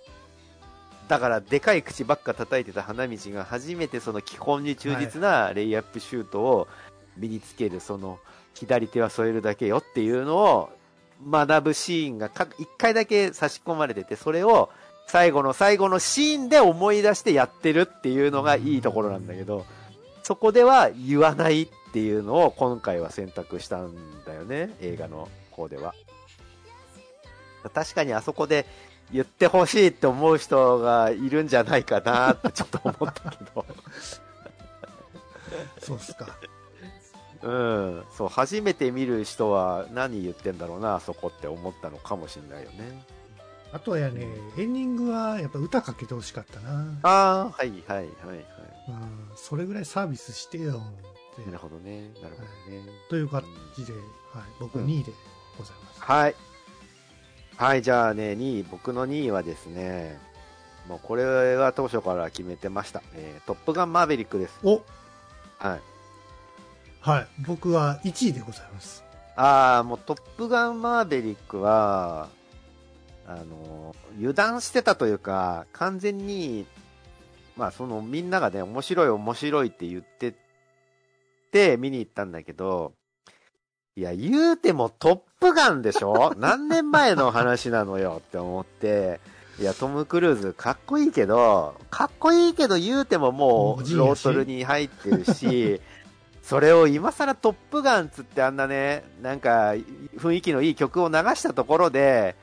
だからでかい口ばっか叩いてた花道が初めてその基本に忠実なレイアップシュートを身につける、その、左手は添えるだけよっていうのを学ぶシーンがか一回だけ差し込まれてて、それを最後の最後のシーンで思い出してやってるっていうのがいいところなんだけど、そこでは言わないっていうのを今回は選択したんだよね、映画の方では。確かにあそこで言ってほしいって思う人がいるんじゃないかなってちょっと思ったけど。そうっすか。うん。そう、初めて見る人は何言ってんだろうな、あそこって思ったのかもしれないよね。あとはやね、エンディングはやっぱ歌かけてほしかったな。ああ、はいはいはいはい。うん。それぐらいサービスしてよって。なるほどね。なるほどね。という感じで、はい。僕うん2位でございます。はい。はい、じゃあね、2位、僕の2位はですね、もうこれは当初から決めてました。えートップガンマーヴェリックです。おはい。はい。僕は1位でございます。ああ、もうトップガンマーヴェリックは、あの、油断してたというか、完全に、まあそのみんながね、面白い面白いって言ってて見に行ったんだけど、いや、言うてもトップガンでしょ？何年前の話なのよって思って、いや、トム・クルーズかっこいいけど、かっこいいけど言うてももうロートルに入ってるし、それを今更トップガンつってあんなね、なんか雰囲気のいい曲を流したところで、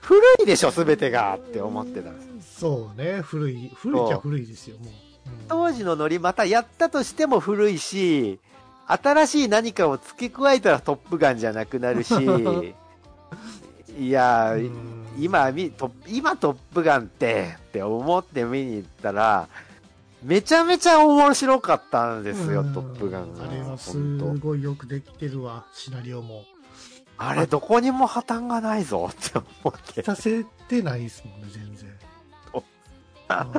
古いでしょ、すべてがって思ってたんです。そうね。古い、古いっちゃ古いですよ、もう。うん当時のノリまたやったとしても古いし、新しい何かを付け加えたらトップガンじゃなくなるし、いや、うん今今トップガンってって思って見に行ったら、めちゃめちゃ面白かったんですよ、うんトップガンが。あれはすごいよくできてるわ、シナリオも。あれどこにも破綻がないぞって思って。させてないですもんね、全然。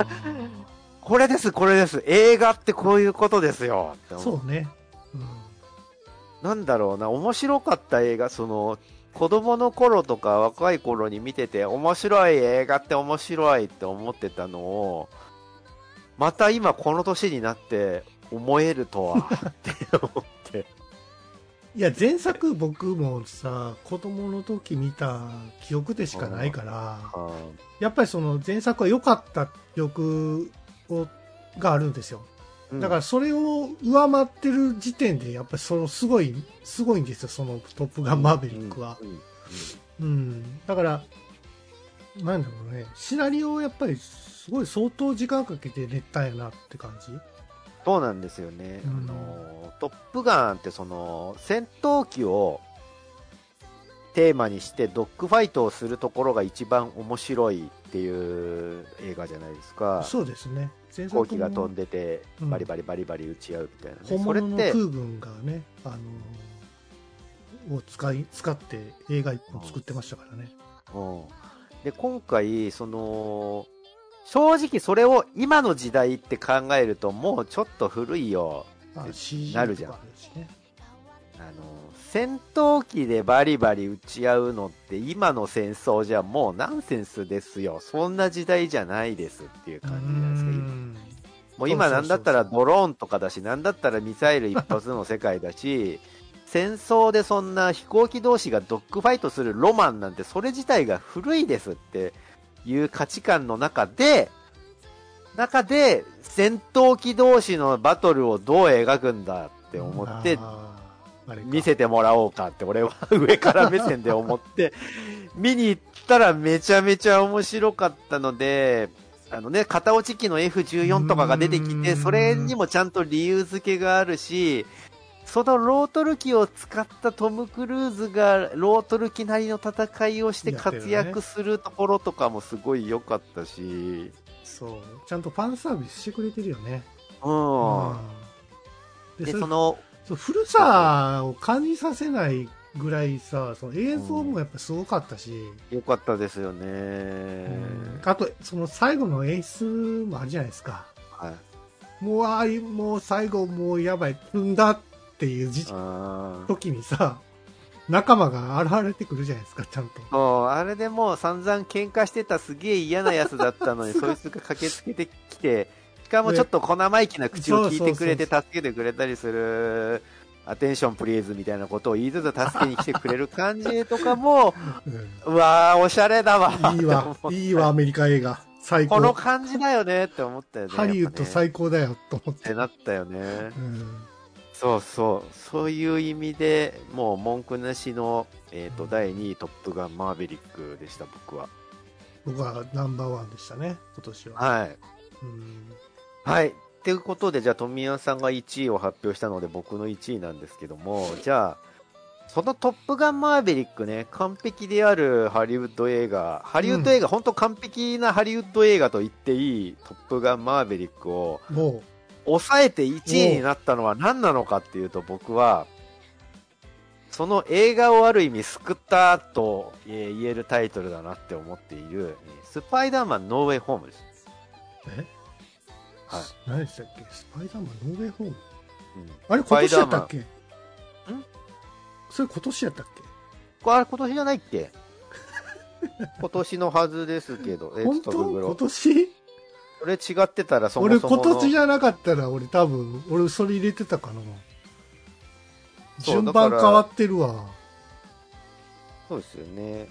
これです、これです。映画ってこういうことですよそうね。うんなんだろうな、面白かった映画、その、子供の頃とか若い頃に見てて、面白い映画って面白いって思ってたのを、また今この年になって思えるとは、って思って。いや、前作僕もさ、子供の時見た記憶でしかないから、やっぱりその前作は良かった記憶をがあるんですよ。うんだからそれを上回ってる時点で、やっぱりそのすごい、すごいんですよ、そのトップガンマーヴェリックは。うん。だから、なんだろうね、シナリオをやっぱりすごい相当時間かけて練ったんやなって感じ？そうなんですよね。うんあの、トップガンってその、戦闘機をテーマにしてドッグファイトをするところが一番面白いっていう映画じゃないですか。そうですね。前飛行機が飛んでて、うんバリバリバリバリ撃ち合うみたいなね、本それって、物の空軍がね、あのを使い、使って映画一本作ってましたからね。うん、で今回、その正直それを今の時代って考えると、もうちょっと古いよ、なるじゃん。ね。あの戦闘機でバリバリ撃ち合うのって、今の戦争じゃもうナンセンスですよ、そんな時代じゃないですっていう感じじゃないですか、今うん。もう今なんだったらドローンとかだし、なんだったらミサイル一発の世界だし、戦争でそんな飛行機同士がドッグファイトするロマンなんてそれ自体が古いですっていう価値観の中で、中で戦闘機同士のバトルをどう描くんだって思って、見せてもらおうかって俺は上から目線で思って 見に行ったらめちゃめちゃ面白かったので、あのね、片落ち機の F14 とかが出てきて、それにもちゃんと理由付けがあるし、そのロートル機を使ったトム・クルーズがロートル機なりの戦いをして活躍するところとかもすごい良かったし、そうちゃんとファンサービスしてくれてるよね。うん、うん、でその古さを感じさせないぐらいさその映像もやっぱすごかったし、うん、よかったですよね、うん、あとその最後の演出もあるじゃないですか、はい、もうあもう最後もうやばい。踏んだっていう時時にさ仲間が現れてくるじゃないですか、ちゃんと。そう、あれでもう散々喧嘩してたすげえ嫌なやつだったのに、そいつが駆けつけてきて、しかもちょっと小生意気な口を聞いてくれて助けてくれたりする、アテンションプリーズみたいなことを言いつつ助けに来てくれる感じとかも、うん、うわー、おしゃれだわ。いいわ、いいわ、アメリカ映画。最高。この感じだよねって思ったよね。ハリウッド最高だよと思って。ってなったよね。うんそうそう、そういう意味でもう文句なしの、えーと、第2位トップガンマーヴェリックでした、僕は。僕はナンバーワンでしたね、今年は。はい。うんはい。ということで、じゃあ、富谷さんが1位を発表したので、僕の1位なんですけども、じゃあ、そのトップガンマーヴェリックね、完璧であるハリウッド映画、ハリウッド映画、うん、本当完璧なハリウッド映画と言っていいトップガンマーヴェリックを、抑えて1位になったのは何なのかっていうと僕は、その映画をある意味救ったと言えるタイトルだなって思っている、スパイダーマンノーウェイホームです。え？はい。何でしたっけ？スパイダーマンノーウェイホーム、うん、あれ今年やったっけ？ん？それ今年やったっけ？あれ今年じゃないっけ？今年のはずですけど、え、ちょっと今年？俺違ってたらそもそも俺今年じゃなかったら俺多分俺それ入れてたかな。順番変わってるわ。そうですよね。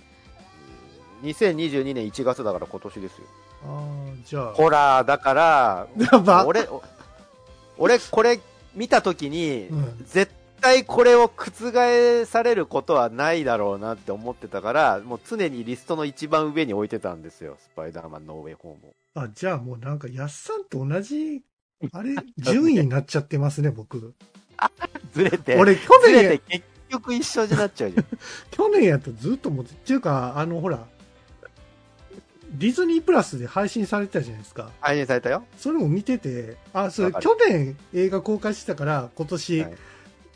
2022年1月だから今年ですよ。ああじゃあ。ほらだから 俺俺これ見た時に、うん、絶対これを覆されることはないだろうなって思ってたからもう常にリストの一番上に置いてたんですよスパイダーマンノーウェイホームあ、じゃあもうなんか、やっさんと同じ、あれ、順位になっちゃってますね、僕。ずれて。俺、去年。結局一緒になっちゃうじゃん。去年やとずっと思って、っていうか、あの、ほら、ディズニープラスで配信されてたじゃないですか。配信されたよ。それも見てて、あ、それ去年映画公開してたから、今年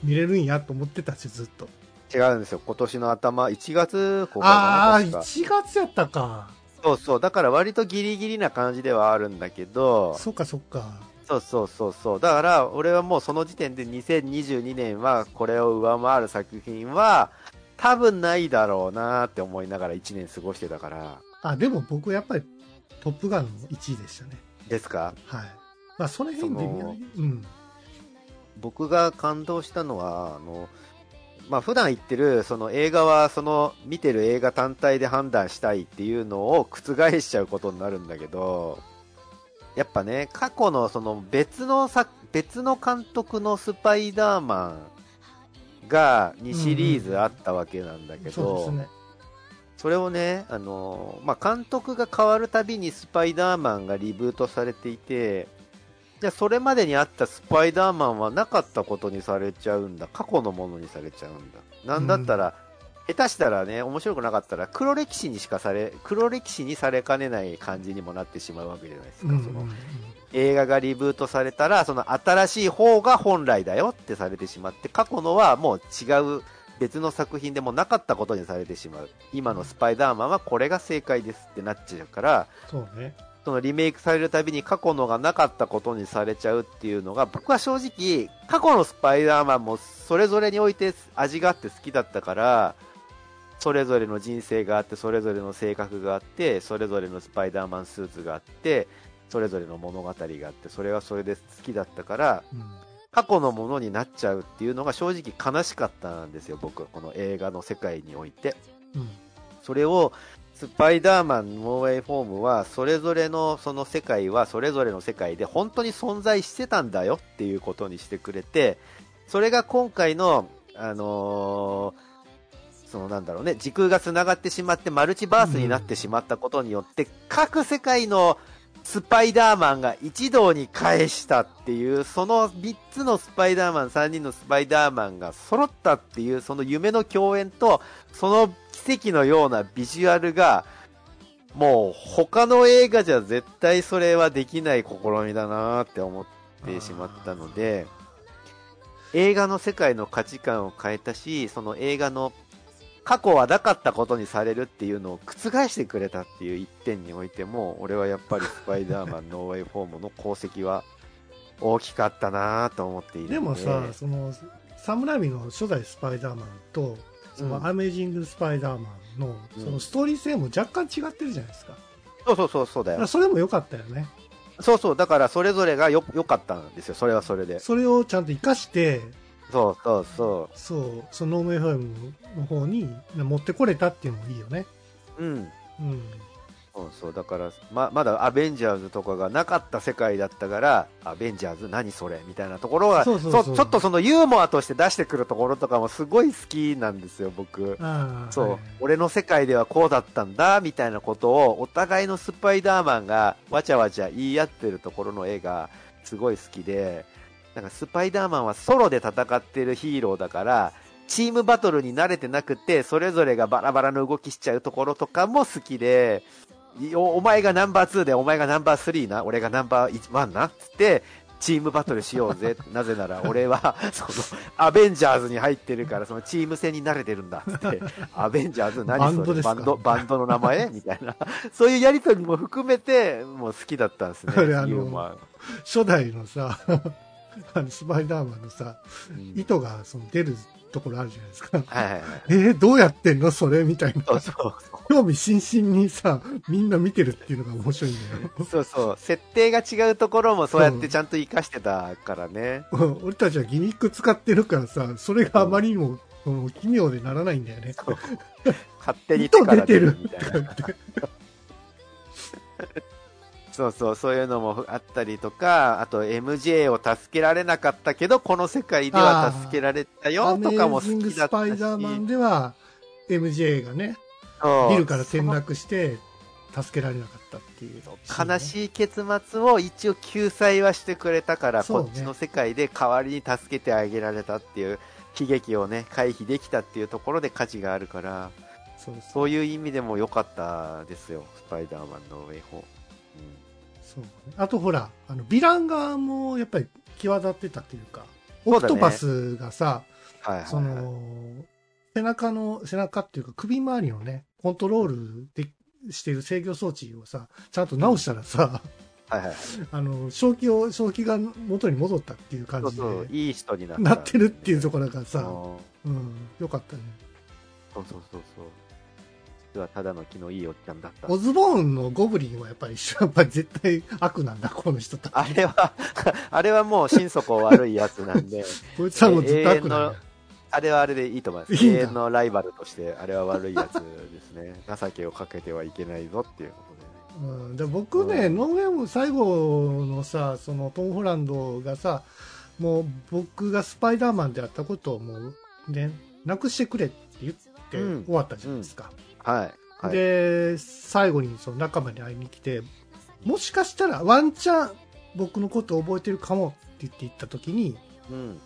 見れるんやと思ってたし、ずっと。違うんですよ。今年の頭、1月公開ああ、1月やったか。そうそう。だから割とギリギリな感じではあるんだけど。そっかそっか。そうそうそうそう。だから俺はもうその時点で2022年はこれを上回る作品は多分ないだろうなって思いながら1年過ごしてたから。あ、でも僕やっぱりトップガンの1位でしたね。ですか？はい。まあその辺で、うん。僕が感動したのは、あの、まあ普段言ってる、その映画はその見てる映画単体で判断したいっていうのを覆しちゃうことになるんだけど、やっぱね、過去のその別の作、別の監督のスパイダーマンが2シリーズあったわけなんだけど、そね、それをね、あの、まあ監督が変わるたびにスパイダーマンがリブートされていて、じゃあそれまでにあったスパイダーマンはなかったことにされちゃうんだ。過去のものにされちゃうんだ。なんだったら、うん、下手したらね、面白くなかったら黒歴史にしかされ、黒歴史にされかねない感じにもなってしまうわけじゃないですか。うん、その映画がリブートされたら、その新しい方が本来だよってされてしまって、過去のはもう違う別の作品でもなかったことにされてしまう。今のスパイダーマンはこれが正解ですってなっちゃうから、そうね。そのリメイクされるたびに過去のがなかったことにされちゃうっていうのが、僕は正直、過去のスパイダーマンもそれぞれにおいて味があって好きだったから、それぞれの人生があって、それぞれの性格があって、それぞれのスパイダーマンスーツがあって、それぞれの物語があって、それはそれで好きだったから、うん、過去のものになっちゃうっていうのが正直悲しかったんですよ、僕。この映画の世界において。うん。それを、スパイダーマン、ノーウェイフォームは、それぞれのその世界は、それぞれの世界で本当に存在してたんだよっていうことにしてくれて、それが今回の、あのー、そのなんだろうね、時空が繋がってしまってマルチバースになってしまったことによって、各世界のスパイダーマンが一堂に返したっていう、その3つのスパイダーマン、3人のスパイダーマンが揃ったっていう、その夢の共演と、その跡のようなビジュアルが、もう他の映画じゃ絶対それはできない試みだなって思ってしまったので、映画の世界の価値観を変えたし、その映画の過去はなかったことにされるっていうのを覆してくれたっていう一点においても、俺はやっぱりスパイダーマンノーウェイフォームの功績は大きかったなと思っているで。もさ、その、サムラミの初代スパイダーマンと、そのアメージングスパイダーマンの、そのストーリー性も若干違ってるじゃないですか。うん、そうそうそうそうだよ。それも良かったよね。そうそう、だからそれぞれがよ、良かったんですよ、それはそれで。それをちゃんと活かして、そうそうそう。そう、その No Way Home の方に持ってこれたっていうのもいいよね。うん。うん。そうそう、だから、ま、まだアベンジャーズとかがなかった世界だったから、アベンジャーズ何それみたいなところは、そうそうそう。ちょっとそのユーモアとして出してくるところとかもすごい好きなんですよ、僕。そう、はい、俺の世界ではこうだったんだ、みたいなことを、お互いのスパイダーマンがわちゃわちゃ言い合ってるところの絵が、すごい好きで、なんかスパイダーマンはソロで戦ってるヒーローだから、チームバトルに慣れてなくて、それぞれがバラバラの動きしちゃうところとかも好きで、お前がナンバー2で、お前がナンバー3な、俺がナンバー1な、つって、チームバトルしようぜ。なぜなら俺は、その、アベンジャーズに入ってるから、そのチーム戦に慣れてるんだ。って、アベンジャーズ何それ？バンド、バンドの名前？みたいな。そういうやりとりも含めて、もう好きだったんですね。あれあの、初代のさ、あのスパイダーマンのさ、うん、糸がその出るところあるじゃないですか。はいはいはい、えー、どうやってんの？それみたいな。そうそう興味津々にさ、みんな見てるっていうのが面白いんだよ。そうそう。設定が違うところもそうやってちゃんと活かしてたからね。うん、俺たちはギミック使ってるからさ、それがあまりにも、うん、奇妙でならないんだよね。勝手に手から出るみたいな。そうそう、そういうのもあったりとか、あと MJ を助けられなかったけど、この世界では助けられたよとかも好きだったし。スパイダーマンでは MJ がね、ビルから転落して助けられなかったっていう、ね、悲しい結末を一応救済はしてくれたから、ね、こっちの世界で代わりに助けてあげられたっていう悲劇をね、回避できたっていうところで価値があるから、そうそう。いう意味でも良かったですよ、スパイダーマンのウェイホー。そうね、あとほら、あの、ヴィラン側もやっぱり際立ってたというか、オクトパスがさ、そ、ねはいはい、の、背中の、背中っていうか首周りのね、コントロールでしている制御装置をさ、ちゃんと直したらさ、はいはい、あの、正気を、正気が元に戻ったっていう感じで。いい人になった、なってるっていうところがさ、うん、よかったね。そうそうそうそう。実はただの気のいいおっちゃんだった。オズボーンのゴブリンはやっぱり、やっぱり絶対悪なんだ、この人と。あれは、あれはもう心底悪いやつなんで。こいつはもうずっと悪なんだ。あれはあれでいいと思います。永遠のライバルとして、あれは悪いやつですね。情けをかけてはいけないぞっていうことで、ね。うん、で僕ね、うん、ノーウェーム最後のさ、そのトム・ホランドがさ、もう僕がスパイダーマンであったことをもうね、なくしてくれって言って終わったじゃないですか。うんはい。はい、で、最後にその仲間に会いに来て、もしかしたらワンチャン僕のことを覚えてるかもって言って言った時に、うん、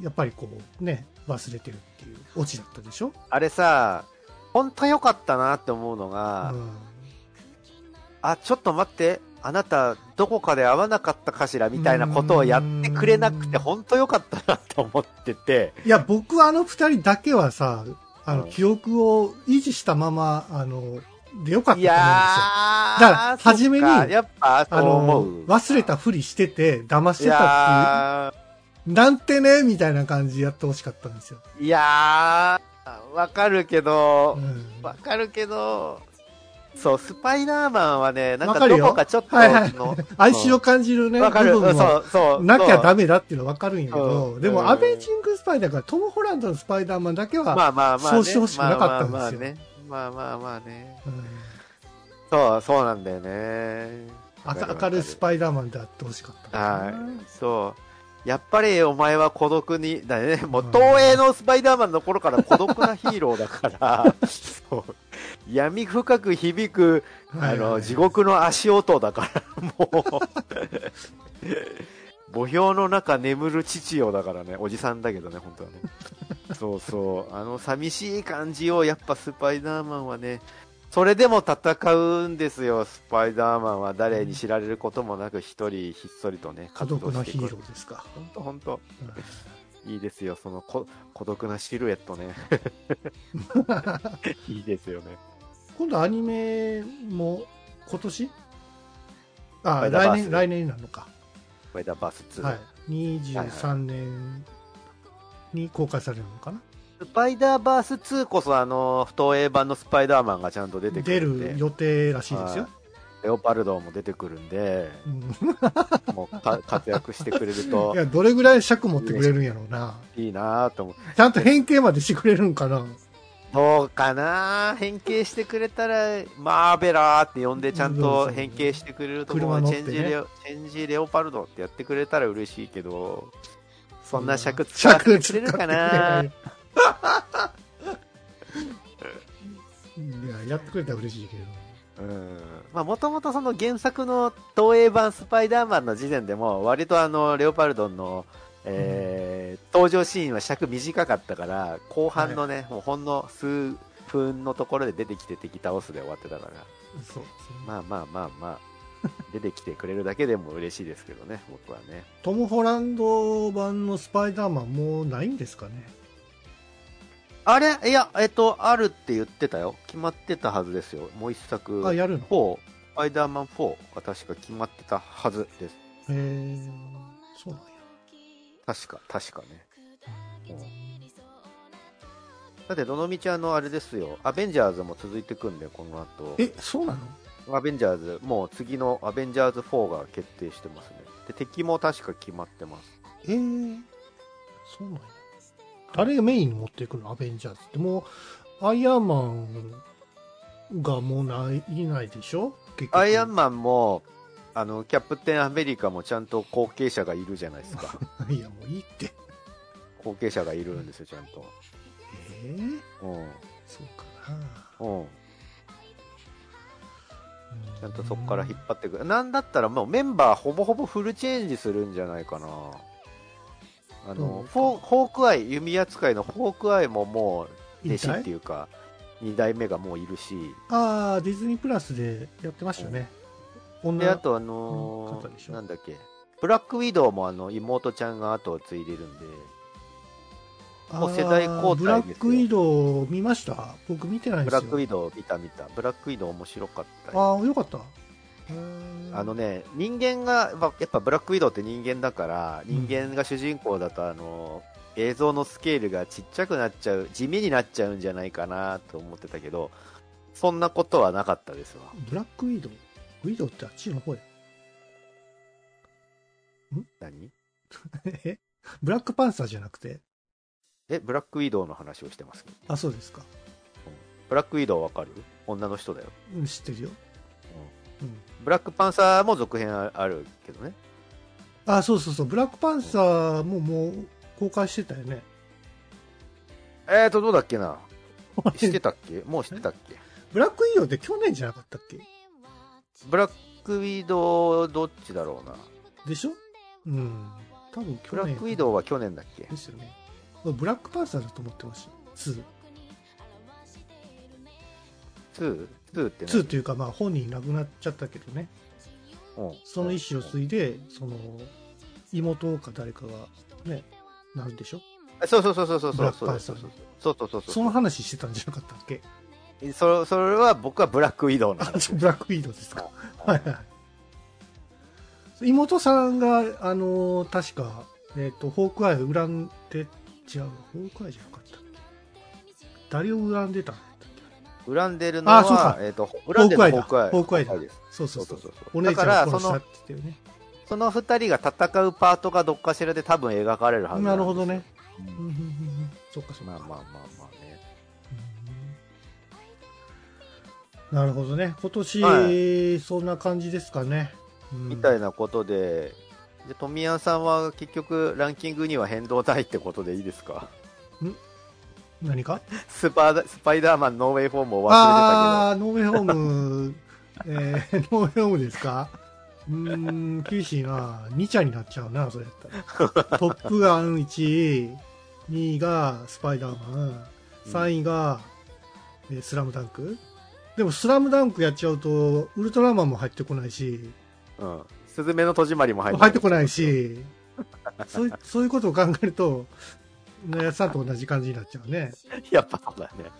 やっぱりこうね、忘れてるっていうオチだったでしょ？あれさ、本当良かったなって思うのが、うん、あ、ちょっと待って、あなたどこかで会わなかったかしら？みたいなことをやってくれなくて本当良かったなと思ってて。いや、僕あの二人だけはさ、あの、記憶を維持したまま、あの、でよかったと思うんですよ。だから、初めに、やっぱ、あの、忘れたふりしてて、騙してたっていう、なんてね、みたいな感じやってほしかったんですよ。いやー、わかるけど、わ、うん、かるけど、そう、スパイダーマンはね、なんかどこかちょっとはいはいの、哀愁を感じるね、わかる、部分もそう、そう。なきゃダメ。メだっていうのはわかるんやけど、うんでも、うんアベンジングスパイダーからトム・ホランドのスパイダーマンだけは、まあまあまあ、ね。そうしてほしくなかったんですよまあまあまあね。まあまあまあね。うんそう、そうなんだよね。あ明るいスパイダーマンであってほしかったな。はい。そう。やっぱりお前は孤独に、だね、もう東映のスパイダーマンの頃から孤独なヒーローだから、そう。闇深く響く、あの、地獄の足音だから、もう。墓標の中眠る父よだからね、おじさんだけどね、本当はね。そうそう。あの寂しい感じを、やっぱスパイダーマンはね、それでも戦うんですよ、スパイダーマンは誰に知られることもなく一人ひっそりとね、孤独なヒーローですか。本当本当うんいいですよ、そのこ孤独なシルエットね。いいですよね。今度アニメも今年？あ来年、来年になるのか。スパイダーバース2。はい。23年に公開されるのかな？スパイダーバース2こそ、あの、東映版のスパイダーマンがちゃんと出てく出るんで。る予定らしいですよは。レオパルドも出てくるんで、うんもうか活躍してくれると いや、どれぐらい尺持ってくれるんやろうな。いいなと思う。ちゃんと変形までしてくれるんかな。どうかな変形してくれたら、マーベラーって呼んでちゃんと変形してくれると思う。チェンジレオ、チェンジレオパルドってやってくれたら嬉しいけど、そんな尺使わせてくれるかな？いや、やってくれたら嬉しいけど。うん。まあ、もともとその原作の東映版スパイダーマンの時点でも、割とあの、レオパルドンの、えー登場シーンは尺短かったから、後半のね、もうほんの数分のところで出てきて敵倒すで終わってたから、そうですね。まあまあまあまあ、出てきてくれるだけでも嬉しいですけどね、僕はね。トム・ホランド版のスパイダーマンもうないんですかね？あれ？いや、えっと、あるって言ってたよ。決まってたはずですよ。もう一作。あ、やるの？4、スパイダーマン4が確か決まってたはずです。へえそうなんや。確か、確かね。だって、どのみちあの、あれですよ。アベンジャーズも続いてくんで、この後。え、そうなの？アベンジャーズ、もう次のアベンジャーズ4が決定してますね。で、敵も確か決まってます。えー、そうなんや。誰がメインに持っていくの？アベンジャーズって。もう、アイアンマンがもうない、いないでしょ？アイアンマンも、あの、キャプテンアメリカもちゃんと後継者がいるじゃないですか。いや、もういいって。後継者がいるんですよ、ちゃんと。えー、うん。そうかな。うん。ちゃんとそこから引っ張ってくる。なんだったらもうメンバーほぼほぼフルチェンジするんじゃないかな。あの、うんフォーホークアイ、弓扱いのホークアイももう弟子っていうか、二代目がもういるし、ああ、ディズニープラスでやってましたよね。女で、あとあうんのー、なんだっけ、ブラックウィドウもあの妹ちゃんが後を継いでるんで、もう世代交代ブラックウィドウ見ました？僕見てないんですよ。ブラックウィドウ見た見た。ブラックウィドウ面白かったよああ、よかった。あのね、人間が、まあやっぱブラックウィドウって人間だから、人間が主人公だと、あの、映像のスケールがちっちゃくなっちゃう、地味になっちゃうんじゃないかなと思ってたけど、そんなことはなかったですわ。ブラックウィドウ？ウィドウってあっちの方や。何？え？ブラックパンサーじゃなくて？え、ブラックウィドウの話をしてます？けど。あ、そうですか。ブラックウィドウわかる？女の人だよ。うん、知ってるよ。うん。ブラックパンサーも続編ああるけどね。あ、そうそうそう。ブラックパンサーももう公開してたよね。えーと、どうだっけな？してたっけ？もうしてたっけ？ブラックウィドウって去年じゃなかったっけ？ブラックウィドウどっちだろうな。でしょ？うん。多分去年。ブラックウィドウは去年だっけ？ですよね。ブラックパンサーだと思ってました。2。2?2 って2っていうか、まあ本人亡くなっちゃったけどね。うんその意思を継いで、その、妹か誰かが、ね、なるでしょ？そうそうそうそうそうそうパンサーそうそうそうそうそうその話してたんじゃなかったっけ？それそれは僕はブラックウィドウのあ話 ブラックウィドウですか。はいはい。妹さんが、あのー確か、えっ、と、ホークアイを恨んで、違う、ホークアイじゃなかったっけ？誰を恨んでたんだっ恨んでるのは、あそうかえっ、と、ホ恨んでるークアイだ。ホークアイ。ホークアイだ。そうそうそう。そうそうお姉ちゃんを殺したって言ってるね。その二人が戦うパートがどっかしらで多分描かれるはずなるほどね。うんそっかそっか。まあまあまあまあなるほどね。今年、はそんな感じですかね。うん。みたいなことで、で、富谷さんは結局ランキングには変動ないってことでいいですか？何か？スパスパイダーマンノーウェイフォームを忘れてたああー、ノーウェイホーム、えー、ノーウェイホームですか？うーん、厳しいな。2茶になっちゃうな、それやったら。トップガン1位、2位がスパイダーマン、3位が、えースラムダンクでもスラムダンクやっちゃうと、ウルトラマンも入ってこないし。うん。スズメの戸締まりも入って入ってこないし、そういそういうことを考えると、ねやつさんと同じ感じになっちゃうね。やっぱそうだね。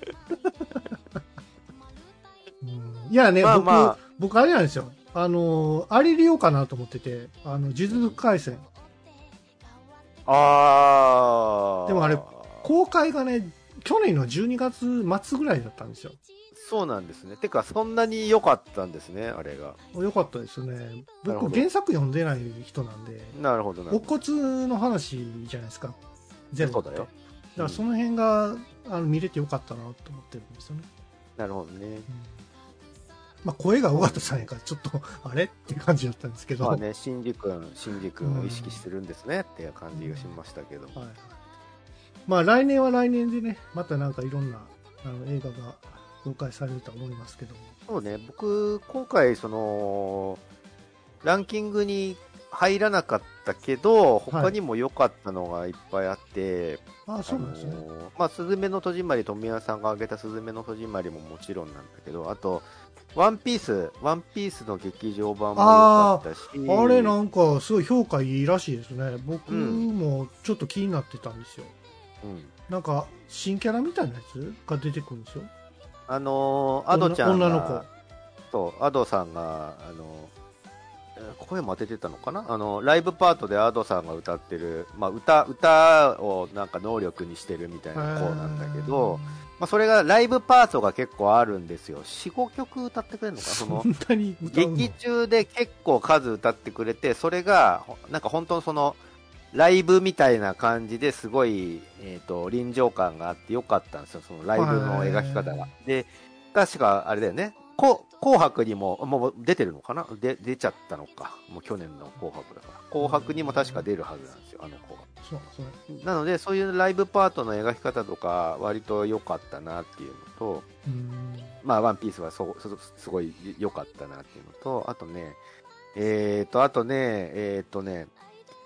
うんいやね、まあまあ僕、僕あれなんですよ。あの、あれ利用かなと思ってて、あの、呪術回戦。あー。でもあれ公開がね、去年の12月末ぐらいだったんですよ。そうなんですね。てか、そんなに良かったんですね、あれが。よかったですね。僕、原作読んでない人なんで、なるほどなる乙。骨の話じゃないですか。ゼロってそうだよ。だからその辺が、あの見れてよかったなと思ってるんですよね。なるほどね。うんまあ、声が尾形さんやから、ちょっと、あれって感じだったんですけど。まあね、シンジ君、シンジ君を意識してるんですねっていう感じがしましたけど。はい、まあ来年は来年でね、またなんかいろんなあの映画が公開されるとは思いますけども。そうね、僕、今回、その、ランキングに入らなかったけど、他にも良かったのがいっぱいあって、ああ、そうなんですね。あのーまあ、スズメの戸締まり、富谷さんが挙げたスズメの戸締まりももちろんなんだけど、あと、ワンピース、ワンピースの劇場版も良かったし、あれなんかすごい評価いいらしいですね。僕うんもちょっと気になってたんですよ。うんなんか新キャラみたいなやつが出てくるんですよ。あのーアドちゃんが、女の子。そう、アドさんが、あの、えー声も当ててたのかな？あの、ライブパートでアドさんが歌ってる、まあ、歌、歌をなんか能力にしてるみたいな子なんだけど、まあ、それがライブパートが結構あるんですよ。4、5曲歌ってくれるのかな？その劇中で結構数歌ってくれて、それが、ほなんか本当のその、ライブみたいな感じですごい、えっ、と、臨場感があってよかったんですよ、そのライブの描き方が。で、確かあれだよね、こ紅白にも、もう出てるのかな？で出ちゃったのか。もう去年の紅白だから。紅白にも確か出るはずなんですよ、あの子が。そうそうなので、そういうライブパートの描き方とか、割と良かったなっていうのと、うんまあ、ワンピースはそそすごい良かったなっていうのと、あとね、えっ、と、あとね、えっ、とね、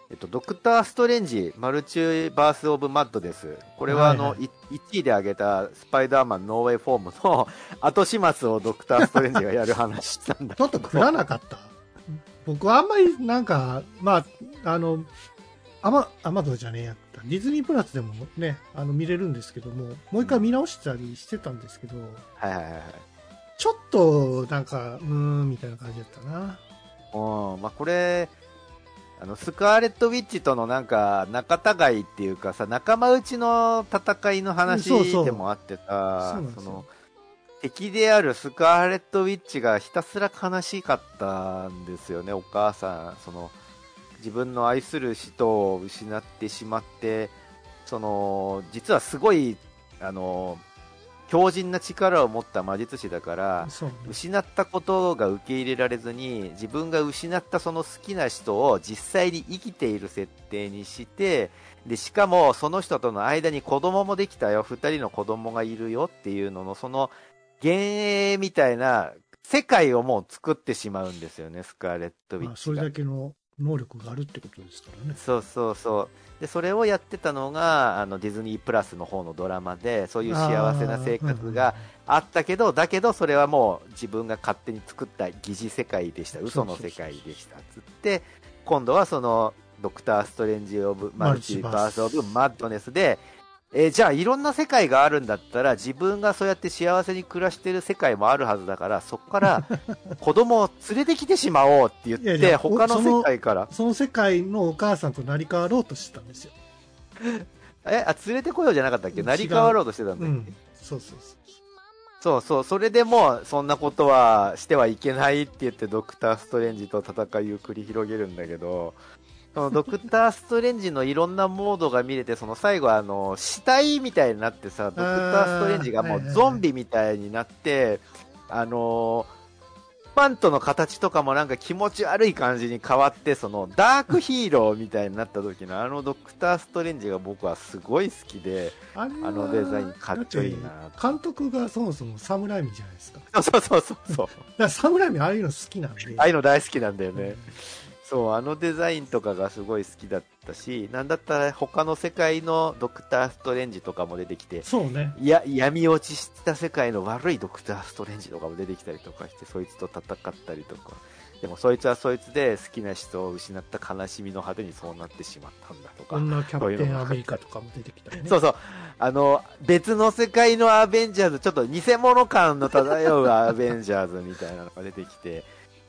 えっと、ドクター・ストレンジ、マルチバース・オブ・マッドです。これは、あの、はい1位で挙げたスパイダーマン・ノーウェイ・フォームの 後始末をドクター・ストレンジがやる話なんだ ちょっと食らなかった？僕はあんまりなんか、まあ、あの、アマ、アマゾンじゃねえやった。ディズニープラスでもね、あの見れるんですけども、もう一回見直したりしてたんですけど、はいはいはいはい。ちょっとなんか、うーん、みたいな感じだったな。うん、まあ、これ、あの、スカーレット・ウィッチとのなんか、仲違いっていうかさ、仲間内の戦いの話でもあってさ、その、敵であるスカーレット・ウィッチがひたすら悲しかったんですよね、お母さん。その、自分の愛する人を失ってしまって、その、実はすごい、あの、強靭な力を持った魔術師だから、ね。失ったことが受け入れられずに自分が失ったその好きな人を実際に生きている設定にしてでしかもその人との間に子供もできたよ2人の子供がいるよっていうののその幻影みたいな世界をもう作ってしまうんですよねスカーレット・ウィッチがまあそれだけの能力があるってことですからね。そうそうそう。で、それをやってたのが、あの、ディズニープラスの方のドラマで、そういう幸せな生活があったけど、だけど、それはもう自分が勝手に作った疑似世界でした。嘘の世界でした。つって、今度はその、ドクター・ストレンジ・オブ・マルチバース・オブ・マッドネスで、えーじゃあいろんな世界があるんだったら自分がそうやって幸せに暮らしてる世界もあるはずだからそこから 子供を連れてきてしまおうって言っていや他の世界からその世界のお母さんと成り代わろうとしてたんですよ。え、あ、連れてこようじゃなかったっけ？成り代わろうとしてたんだっけ、うん。そうそうそう。そうそう、それでもそんなことはしてはいけないって言ってドクター・ストレンジと戦いを繰り広げるんだけど、そのドクター・ストレンジのいろんなモードが見れて、その最後あの、死体みたいになってさ、ドクター・ストレンジがもうゾンビみたいになって、あのーパントの形とかもなんか気持ち悪い感じに変わって、そのダークヒーローみたいになった時のあのドクター・ストレンジが僕はすごい好きで、あのデザインかっちょいいな。監督がそもそもサムライミじゃないですか。そうそうそうそう。だからサムライミああいうの好きなんで。ああいうの大好きなんだよね。そう、あのデザインとかがすごい好きだったし、なんだったら他の世界のドクター・ストレンジとかも出てきて、そうね。いや、闇落ちした世界の悪いドクター・ストレンジとかも出てきたりとかして、そいつと戦ったりとか。でもそいつはそいつで好きな人を失った悲しみの果てにそうなってしまったんだとか。こんなキャプテンアメリカとかも出てきたりね。そうそう。あの、別の世界のアベンジャーズ、ちょっと偽物感の漂うアベンジャーズみたいなのが出てきて、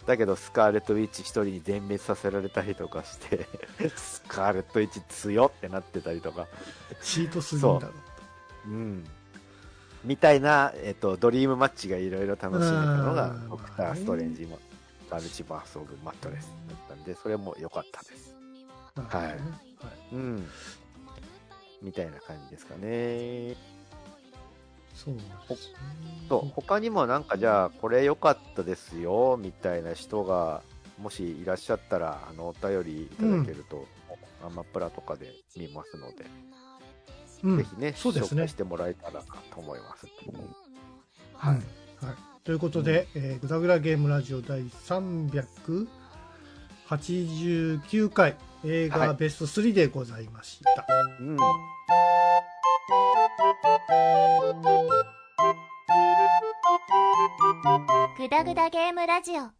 だけどスカーレット・ウィッチ1人に全滅させられたりとかしてスカーレット・ウィッチ強ってなってたりとか。チートするんだ。ろう。うん。みたいな、えっと、ドリームマッチがいろいろ楽しめたのがドクター・ストレンジもマルチバース・オブ・マットレスだったんでそれも良かったです、はい、はい、うん。みたいな感じですかねそうですね。そう、他にもなんかじゃあ、これ良かったですよ、みたいな人が、もしいらっしゃったら、あの、お便りいただけると、うん、アマプラとかで見ますので、うん、ぜひね、そうですね紹介してもらえたらと思います。はい。はい。ということで、うん、えー、グダグダゲームラジオ第389回映画ベスト3でございました。はい、うん。グダグダゲームラジオ